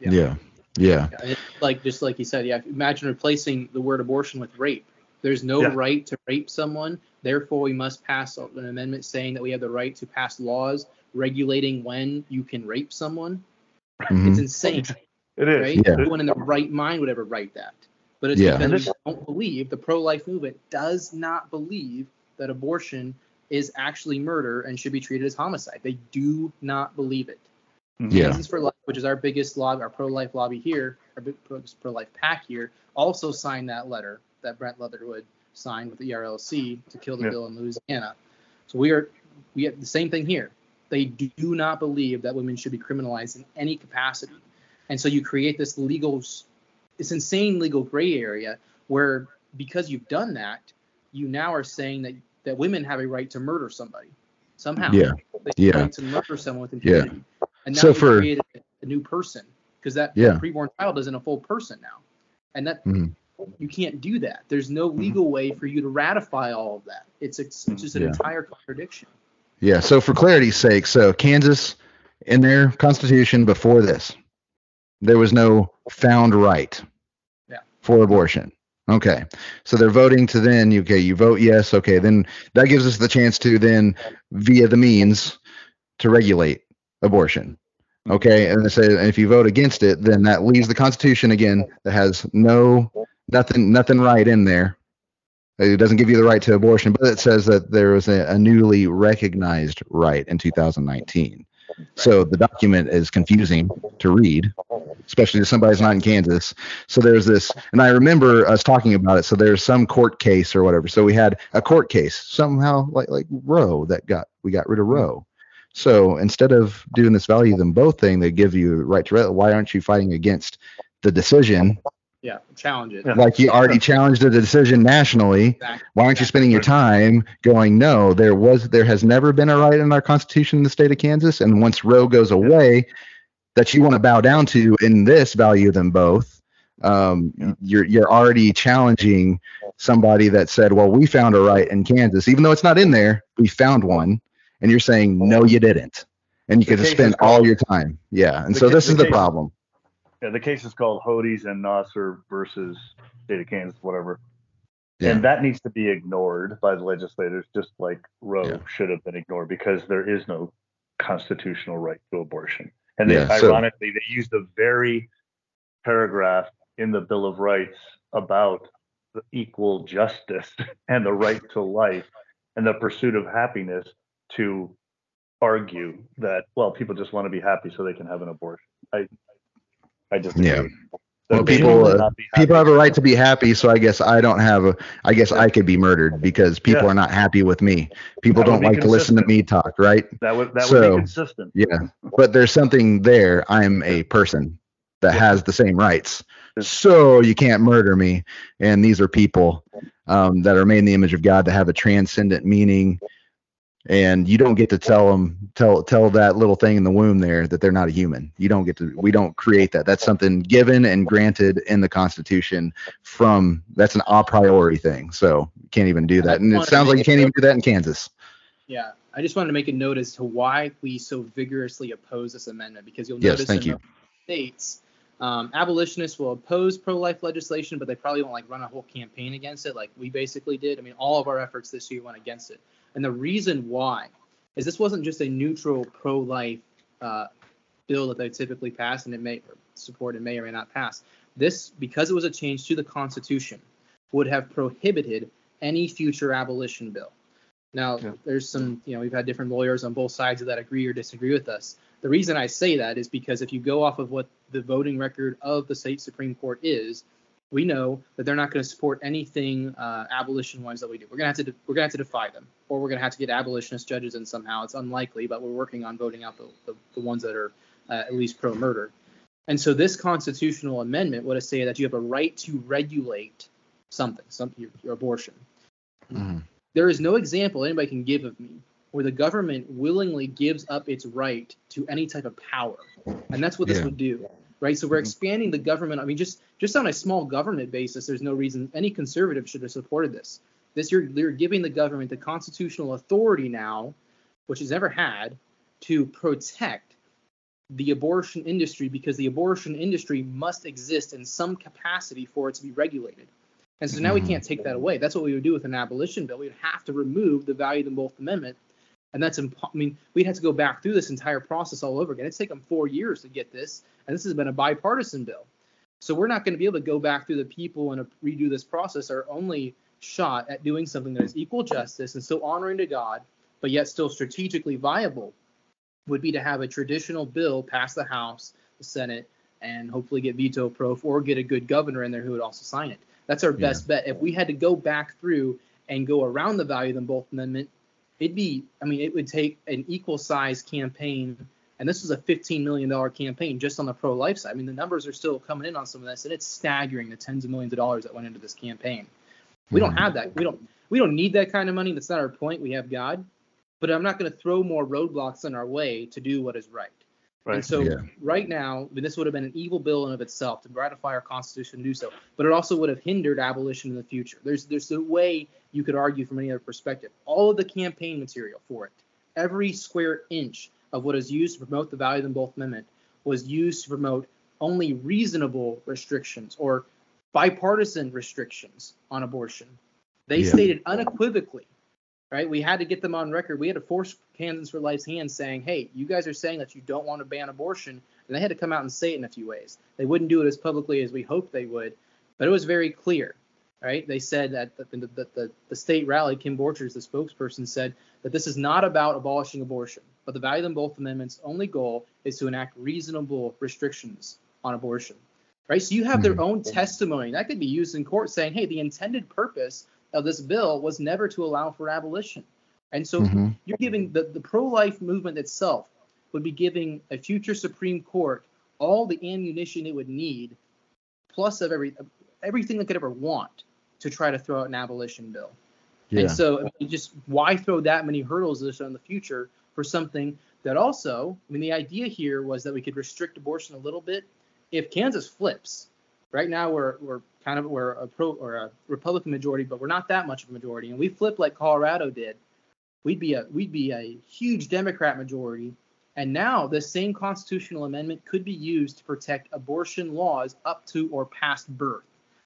Yeah. Yeah. Yeah. Yeah, it's like just like you said, yeah. Imagine replacing the word abortion with rape. There's no Yeah. right to rape someone. Therefore, we must pass an amendment saying that we have the right to pass laws regulating when you can rape someone. Mhm. It's insane, it is right? Yeah. It- No one in the right mind would ever write that. But it's Yeah. because And we don't believe the pro-life movement does not believe that abortion is actually murder and should be treated as homicide. They do not believe it. Mm-hmm. Yeah. Kansans for Life, which is our biggest lobby, our pro-life lobby here, our big pro- pro-life pack here, also signed that letter that Brent Leatherwood signed with the ERLC to kill the Yeah. bill in Louisiana. So we are we have the same thing here. They do not believe that women should be criminalized in any capacity, and so you create this legal, this insane legal gray area where because you've done that, you now are saying that that women have a right to murder somebody somehow. Yeah. They have Yeah. a right to murder someone with Yeah. And now So for- created a new person because that Yeah. preborn child isn't a full person now, and that Mhm. you can't do that. There's no Mm-hmm. legal way for you to ratify all of that. It's it's, it's just an Yeah. entire contradiction. Yeah. So for clarity's sake, so Kansas, in their constitution before this, there was no found right Yeah. for abortion. Okay. So they're voting to then, okay, you vote yes. Okay. Then that gives us the chance to then, via the means, to regulate abortion. Mm-hmm. Okay. And they say and if you vote against it, then that leaves the Constitution again that has no, nothing, nothing right in there. It doesn't give you the right to abortion, but it says that there was a, a newly recognized right in 2019. So the document is confusing to read, especially to somebody who's not in Kansas. So there's this, and I remember us talking about it. So there's some court case or whatever. So we had a court case somehow, like like Roe, that got we got rid of Roe. So instead of doing this value them both thing, they give you right to. re- Why aren't you fighting against the decision? Yeah, challenge it. Like you already challenged the decision nationally. Exactly. Why aren't you spending your time going, no, there was there has never been a right in our constitution in the state of Kansas, and once Roe goes away, that you want to bow down to in this value them both. Um, Yeah. you're you're already challenging somebody that said, well, we found a right in Kansas, even though it's not in there, we found one, and you're saying no, you didn't, and you The could have case spent called- all your time, yeah. And the so this is the case- problem. Yeah, the case is called Hodes and Nauser versus state of Kansas, whatever. Yeah. And that needs to be ignored by the legislators, just like Roe Yeah. should have been ignored because there is no constitutional right to abortion. And they, Yeah, so- ironically, they used a very paragraph in the Bill of Rights about the equal justice and the right to life and the pursuit of happiness to argue that well people just want to be happy so they can have an abortion. I I just Yeah. Well, people, uh, not be happy. People have a right to be happy, so I guess I don't have a. I guess I could be murdered because people Yeah. are not happy with me. People don't like to listen to me talk, right? That would that would So, be consistent. Yeah, but there's something there. I'm a person that has the same rights, so you can't murder me. And these are people um, that are made in the image of God that have a transcendent meaning, and you don't get to tell them tell tell that little thing in the womb there that they're not a human. You don't get to. We don't create that. That's something given and granted in the Constitution. From that's an a priori thing. So you can't even do that. And it sounds like you can't even do that in Kansas. Yeah, I just wanted to make a note as to why we so vigorously oppose this amendment because you'll Yes, notice thank in you. the states, um, abolitionists will oppose pro-life legislation, but they probably won't like run a whole campaign against it like we basically did. I mean, all of our efforts this year went against it, and the reason why is this wasn't just a neutral pro-life uh, bill that they typically pass and it may support and may or may not pass. This, because it was a change to the Constitution, would have prohibited any future abolition bill. Now, Yeah. there's some, you know, we've had different lawyers on both sides of that agree or disagree with us. The reason I say that is because if you go off of what the voting record of the state Supreme Court is, we know that they're not going to support anything uh, abolition-wise that we do. We're going to have to we're going to have to defy them, or we're going to have to get abolitionist judges in somehow. It's unlikely, but we're working on voting out the, the, the ones that are uh, at least pro-murder. And so this constitutional amendment would say that you have a right to regulate something, some your, your abortion. Mhm. There is no example anybody can give of me where the government willingly gives up its right to any type of power, and that's what this Yeah. would do, right? So we're expanding the government. I mean, just just on a small government basis, there's no reason any conservative should have supported this. This you're you're giving the government the constitutional authority now, which it's never had, to protect the abortion industry because the abortion industry must exist in some capacity for it to be regulated. And so now we Mhm. can't take that away. That's what we would do with an abolition bill. We would have to remove the value of the both amendment. And that's, impo- I mean, we'd have to go back through this entire process all over again. It's taken four years to get this, and this has been a bipartisan bill. So we're not going to be able to go back through the people and redo this process. Our only shot at doing something that is equal justice and still honoring to God, but yet still strategically viable, would be to have a traditional bill pass the House, the Senate, and hopefully get veto proof or get a good governor in there who would also sign it. That's our Yeah. best bet. If we had to go back through and go around the value of them both amendment, it'd be, I mean, it would take an equal size campaign. And this was a $15 million campaign just on the pro life side. I mean, the numbers are still coming in on some of this, and it's staggering the tens of millions of dollars that went into this campaign. We don't Mhm. have that. We don't we don't need that kind of money. That's not our point. We have God. But I'm not going to throw more roadblocks in our way to do what is right. Right. And so Yeah. right now, I mean, this would have been an evil bill in of itself to ratify our Constitution and do so, but it also would have hindered abolition in the future. There's there's a way you could argue from any other perspective. All of the campaign material for it, every square inch of what is used to promote the value of the both amendment was used to promote only reasonable restrictions or bipartisan restrictions on abortion. They Yeah. stated unequivocally right? We had to get them on record. We had to force Kansans for Life's hand saying, hey, you guys are saying that you don't want to ban abortion. And they had to come out and say it in a few ways. They wouldn't do it as publicly as we hoped they would, but it was very clear, right? They said that the, the, the, the state rally, Kim Borchers, the spokesperson, said that this is not about abolishing abortion, but the value of them both amendments' only goal is to enact reasonable restrictions on abortion, right? So you have their own testimony that could be used in court saying, hey, the intended purpose of this bill was never to allow for abolition. And so Mhm. you're giving the, the pro-life movement itself would be giving a future Supreme Court all the ammunition it would need, plus of every everything they could ever want to try to throw out an abolition bill. Yeah. And so I mean, just why throw that many hurdles this in the future for something that also, I mean, the idea here was that we could restrict abortion a little bit if Kansas flips. Right now we're we're kind of we're a pro or a Republican majority, but we're not that much of a majority. And we flip like Colorado did, we'd be a we'd be a huge Democrat majority, And now this same constitutional amendment could be used to protect abortion laws up to or past birth.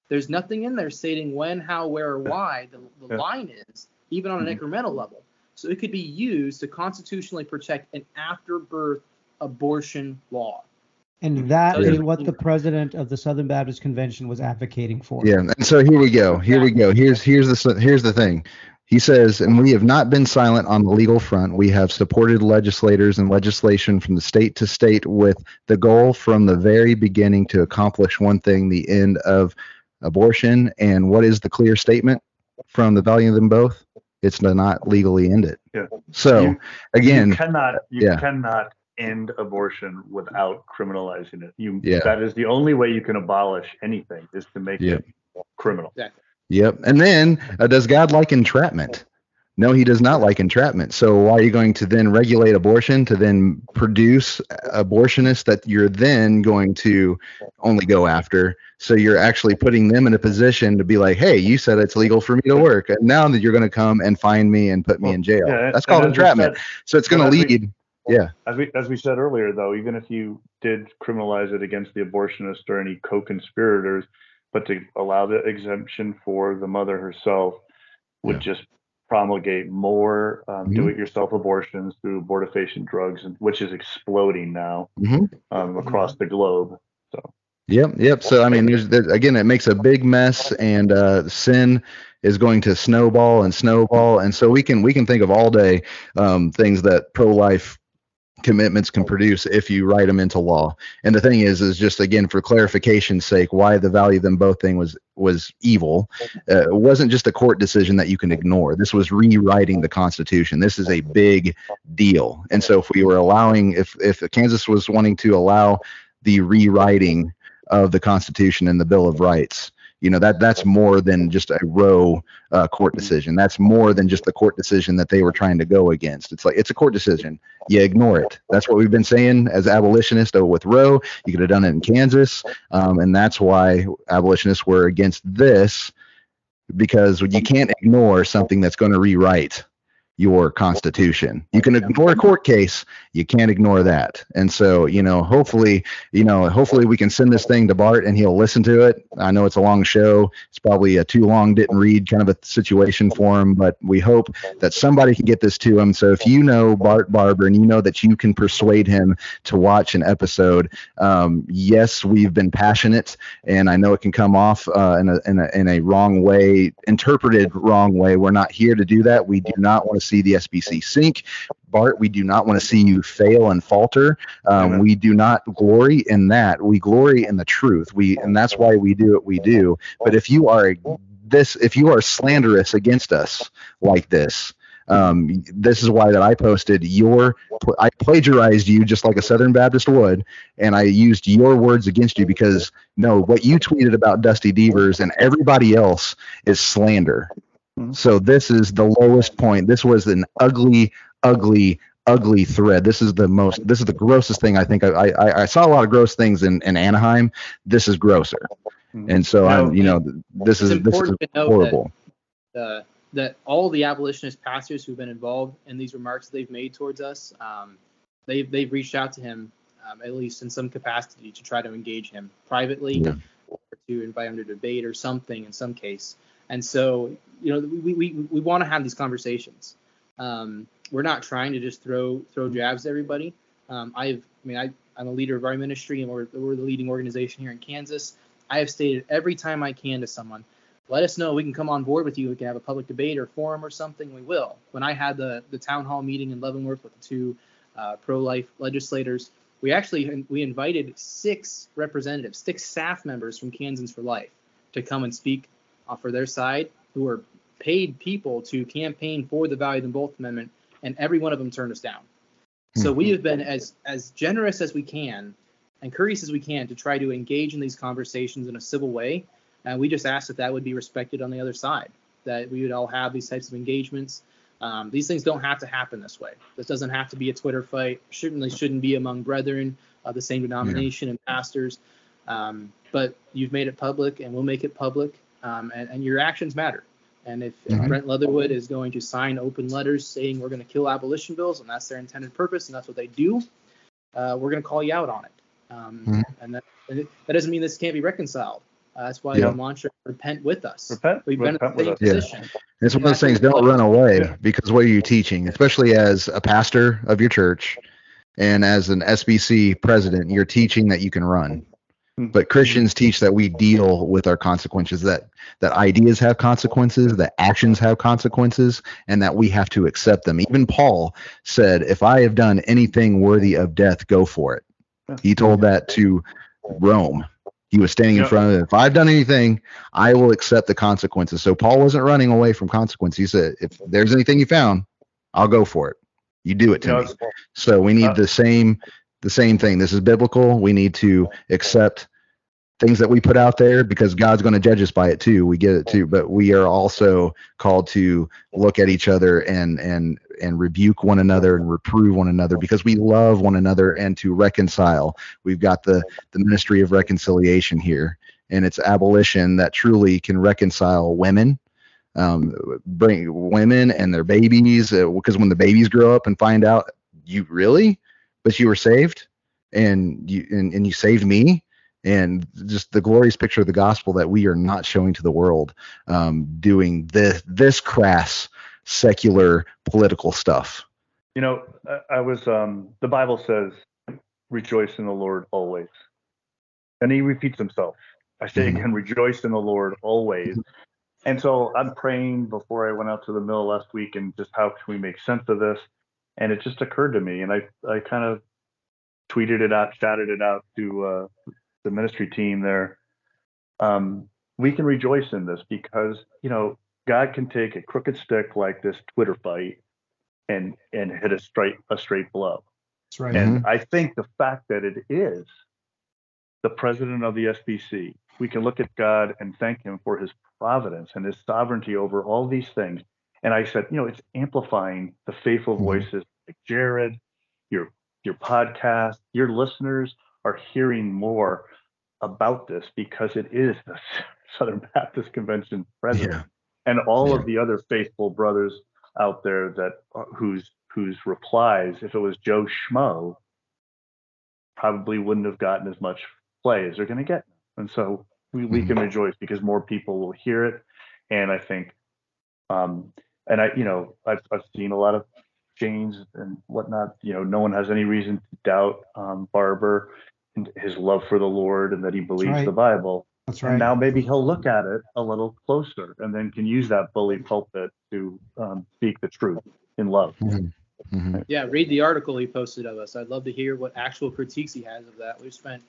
There's nothing in there stating when, how, where, or why the, the Yeah. line is, even on an Mhm. incremental level. So it could be used to constitutionally protect an afterbirth abortion law. And that So is what the president of the Southern Baptist Convention was advocating for. Yeah, and so here we go. Here we go. Here's here's the here's the thing. He says, and we have not been silent on the legal front. We have supported legislators and legislation from the state to state with the goal from the very beginning to accomplish one thing: the end of abortion. And what is the clear statement from the value of them both? It's to not legally end it. Yeah. So You- again, you cannot you yeah. cannot end abortion without criminalizing it. You Yeah. that is the only way you can abolish anything is to make Yeah. it criminal. Yep. And then, uh, does God like entrapment? No, he does not like entrapment. So why are you going to then regulate abortion to then produce abortionists that you're then going to only go after? So you're actually putting them in a position to be like, hey, you said it's legal for me to work, and now that you're going to come and find me and put me in jail. Yeah, That's called entrapment. said- So it's going to as we- lead. Yeah. As we as we said earlier, though, even if you did criminalize it against the abortionist or any co-conspirators, but to allow the exemption for the mother herself would Yeah. just promulgate more um, Mhm. do-it-yourself abortions through abortifacient drugs, and- which is exploding now Mhm. um, across the globe. So. Yep, yep. So I mean, there's, there, again, it makes a big mess, and uh, sin is going to snowball and snowball, and so we can we can think of all day um, things that pro-life commitments can produce if you write them into law. And the thing is, is just again for clarification's sake, why the value of them both thing was was evil. Uh, wasn't just a court decision that you can ignore. This was rewriting the Constitution. This is a big deal. And so if we were allowing, if if Kansas was wanting to allow the rewriting of the Constitution and the Bill of Rights. You know that that's more than just a Roe uh, court decision. That's more than just the court decision that they were trying to go against. It's like it's a court decision. You ignore it. That's what we've been saying as abolitionists oh, with Roe. You could have done it in Kansas, um, and that's why abolitionists were against this because you can't ignore something that's going to rewrite your constitution. You can ignore a court case, you can't ignore that. And so, you know, hopefully, you know, hopefully we can send this thing to Bart and he'll listen to it. I know it's a long show. It's probably a too long didn't read kind of a situation for him, but we hope that somebody can get this to him. So if you know Bart Barber and you know that you can persuade him to watch an episode, um, yes, we've been passionate and I know it can come off uh, in, a, in, a, in a wrong way, interpreted wrong way. We're not here to do that. We do not want to see the SBC sink. Bart, we do not want to see you fail and falter. Um, we do not glory in that. We glory in the truth. We and that's why we do what we do. But if you are this, if you are slanderous against us like this, um, this is why that I posted your, I plagiarized you just like a Southern Baptist would, and I used your words against you because no, what you tweeted about Dusty Deevers and everybody else is slander. Mhm. So this is the lowest point. This was an ugly, ugly, ugly thread. This is the most. This is the grossest thing I think. I I, I saw a lot of gross things in, in Anaheim. This is grosser. Mhm. And so You know, I'm, you know, this is this is important to note horrible. that, uh, that all the abolitionist pastors who've been involved in these remarks they've made towards us, um, they've they've reached out to him um, at least in some capacity to try to engage him privately Yeah. or to invite him to debate or something in some case. And so, you know, we we, we want to have these conversations. Um, we're not trying to just throw throw jabs at everybody. Um, I've, I mean, I, I'm a leader of our ministry, and we're, we're the leading organization here in Kansas. I have stated every time I can to someone, let us know. We can come on board with you. We can have a public debate or forum or something. We will. When I had the the town hall meeting in Leavenworth with the two uh, pro-life legislators, we actually we invited six representatives, six staff members from Kansans for Life to come and speak uh, for their side, who are paid people to campaign for the Value Them Both Amendment, and every one of them turned us down. So we have been as as generous as we can and courteous as we can to try to engage in these conversations in a civil way. And we just ask that that would be respected on the other side, that we would all have these types of engagements. Um, these things don't have to happen this way. This doesn't have to be a Twitter fight. Certainly shouldn't be among brethren of the same denomination and pastors. Um, but you've made it public, and we'll make it public. Um, and, and your actions matter. And if, if. Brent Leatherwood is going to sign open letters saying we're going to kill abolition bills and that's their intended purpose and that's what they do, uh, we're going to call you out on it. Um, Mhm. And that and it- that doesn't mean this can't be reconciled. Uh, that's why Yeah. the mantra repent with us. Repent- We've been in the with same us. Yeah. position. It's one of those things. Don't run away Yeah. because what are you teaching? Especially as a pastor of your church and as an SBC president, you're teaching that you can run. Hmm. But Christians teach that we deal with our consequences. That that ideas have consequences, that actions have consequences, and that we have to accept them. Even Paul said, "If I have done anything worthy of death, go for it." He told that to Rome. He was standing in front of it. If I've done anything, I will accept the consequences. So Paul wasn't running away from consequences. He said, if there's anything you found, I'll go for it. You do it to You know, me. So we need Uh, the same the same thing. This is biblical. We need to accept things that we put out there because God's going to judge us by it too. We get it too, but we are also called to look at each other and and and rebuke one another and reprove one another because we love one another and to reconcile. We've got the the ministry of reconciliation here, and it's abolition that truly can reconcile women um, bring women and their babies because when the babies grow up and find out you really but you were saved and you and, and you saved me and just the glorious picture of the gospel that we are not showing to the world um, doing this this crass secular political stuff You know, I, I was um the Bible says, rejoice in the Lord always. And he repeats himself. I say Mhm. again, rejoice in the Lord always. And so I'm praying before I went out to the mill last week and just how can we make sense of this? And it just occurred to me and I I kind of tweeted it out, shouted it out to uh, the ministry team there. Um, we can rejoice in this because, you know, God can take a crooked stick like this Twitter fight and and hit a straight a straight blow. That's right. And I think the fact that it is the president of the SBC, we can look at God and thank him for his providence and his sovereignty over all these things. And I said, you know, it's amplifying the faithful Mhm. voices like Jared, your your podcast, your listeners are hearing more about this because it is the Southern Baptist Convention president yeah and all Yeah. of the other faithful brothers out there that uh, whose whose replies, if it was Joe Schmo, probably wouldn't have gotten as much play as they're going to get. And so we, we can rejoice because more people will hear it. And I think, um, and I, you know, I've, I've seen a lot of James and whatnot. You know, no one has any reason to doubt um, Barber and his love for the Lord and that he believes right. the Bible. That's right. And now maybe he'll look at it a little closer and then can use that bully pulpit to um, speak the truth in love. Mhm. Mhm. Yeah, read the article he posted of us. I'd love to hear what actual critiques he has of that. We've spent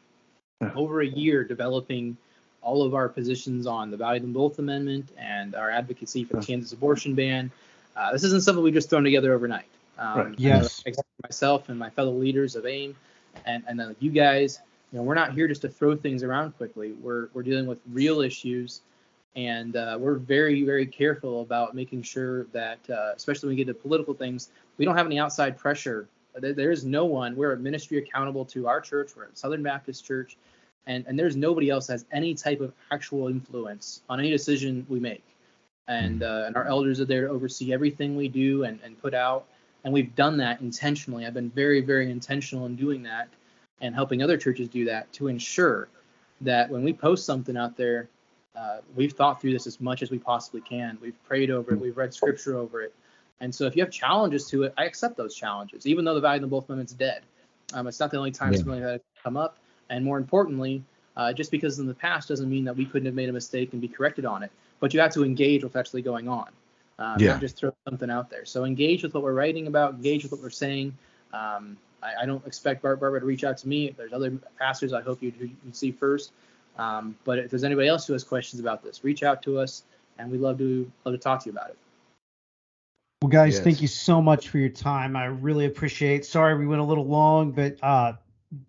over a year developing all of our positions on the Value of the Both Amendment and our advocacy for the Kansas abortion ban. Uh, this isn't something we just thrown together overnight. Um, Right. Yes. that Myself and my fellow leaders of AIM, and and then you guys, you know, we're not here just to throw things around quickly. We're we're dealing with real issues, and uh, we're very very careful about making sure that, uh, especially when we get to political things, we don't have any outside pressure. There, there is no one. We're a ministry accountable to our church. We're a Southern Baptist church, and and there's nobody else that has any type of actual influence on any decision we make. And uh, and our elders are there to oversee everything we do and and put out. And we've done that intentionally. I've been very very intentional in doing that, and helping other churches do that to ensure that when we post something out there, uh, we've thought through this as much as we possibly can. We've prayed over it. We've read scripture over it. And so if you have challenges to it, I accept those challenges, even though the value of the both amendments dead. Um, it's not the only time Yeah. something that has come up. And more importantly, uh, just because in the past doesn't mean that we couldn't have made a mistake and be corrected on it. But you have to engage with what's actually going on, uh, Yeah. not just throw something out there. So engage with what we're writing about, engage with what we're saying. Um, I, I don't expect Bart Barber to reach out to me. If there's other pastors, I hope you you see first. Um, but if there's anybody else who has questions about this, reach out to us, and we'd love to love to talk to you about it. Well, guys, Yes. thank you so much for your time. I really appreciate. Sorry we went a little long, but uh,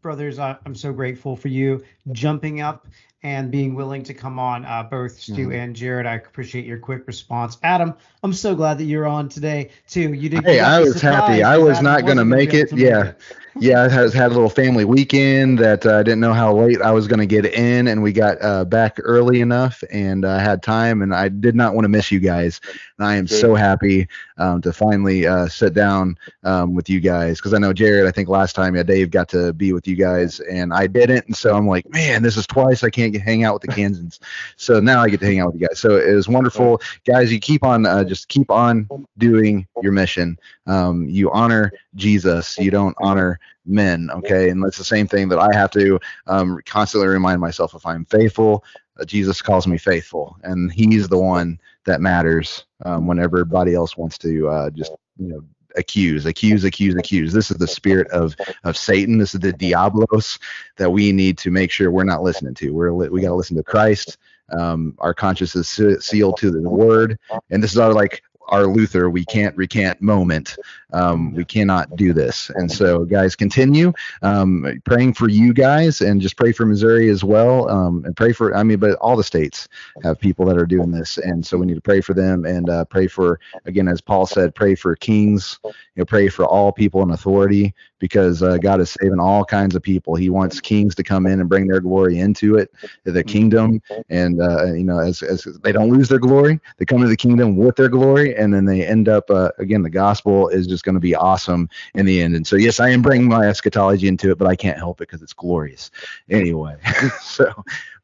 brothers, I, I'm so grateful for you jumping up and being willing to come on. Uh, both Stu Mhm. and Jared, I appreciate your quick response. Adam, I'm so glad that you're on today too. You did. Hey, I was happy. I was Adam not gonna make it. to Yeah. Yeah, I had, had a little family weekend that uh, I didn't know how late I was going to get in, and we got uh, back early enough, and I had time, and I did not want to miss you guys. And I am so happy um, to finally uh, sit down um, with you guys because I know Jared. I think last time, yeah, Dave got to be with you guys, and I didn't, and so I'm like, man, this is twice. I can't get, hang out with the Kansans, so now I get to hang out with you guys. So it was wonderful, guys. You keep on, uh, just keep on doing your mission. Um, you honor Jesus. You don't honor men. Okay, and that's the same thing that I have to um, constantly remind myself. If I'm faithful, uh, Jesus calls me faithful, and He's the one that matters um, when everybody else wants to uh, just you know accuse, accuse, accuse, accuse. This is the spirit of of Satan. This is the Diablos that we need to make sure we're not listening to. We're li- we got to listen to Christ. Um, our conscience is sealed to the Word, and this is our like our Luther. We can't recant moment. Um, we cannot do this. And so, guys, continue um, praying for you guys, and just pray for Missouri as well, um, and pray for. I mean, but all the states have people that are doing this, and so we need to pray for them and uh, pray for again, as Paul said, pray for kings. You know, pray for all people in authority because uh, God is saving all kinds of people. He wants kings to come in and bring their glory into it, the kingdom, and uh, you know, as as they don't lose their glory, they come into the kingdom with their glory, and then they end up uh, again. The gospel is just going to be awesome in the end. And so, yes, I am bringing my eschatology into it, but I can't help it because it's glorious anyway. so,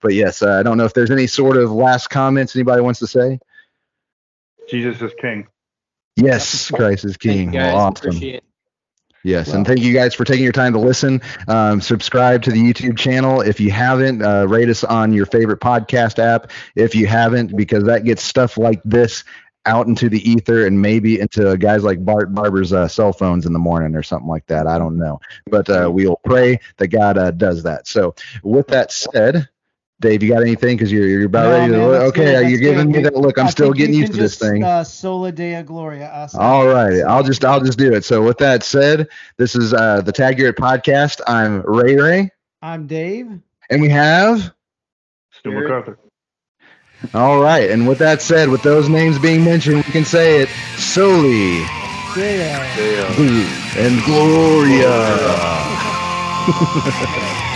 but yes, uh, I don't know if there's any sort of last comments anybody wants to say. Jesus is king. Yes, Christ is Thank you King. guys. Awesome. Appreciate it. Yes, and thank you guys for taking your time to listen. Um, subscribe to the YouTube channel if you haven't. Uh, rate us on your favorite podcast app if you haven't, because that gets stuff like this out into the ether and maybe into guys like Bart Barber's uh, cell phones in the morning or something like that. I don't know, but uh, we'll pray that God uh, does that. So, with that said. Dave, you got anything? Because you're, you're about No, ready to. man, that's okay, good, you're giving good. me that look. I'm I still getting used can to this thing. Uh, Soli Deo Gloria. us. All I'll just I'll just do it. So with that said, this is uh, the Tag Your It podcast. I'm Ray Ray, I'm Dave. and we have Stu MacArthur. All right. And with that said, with those names being mentioned, we can say it Soli Dea. They, uh, and Gloria.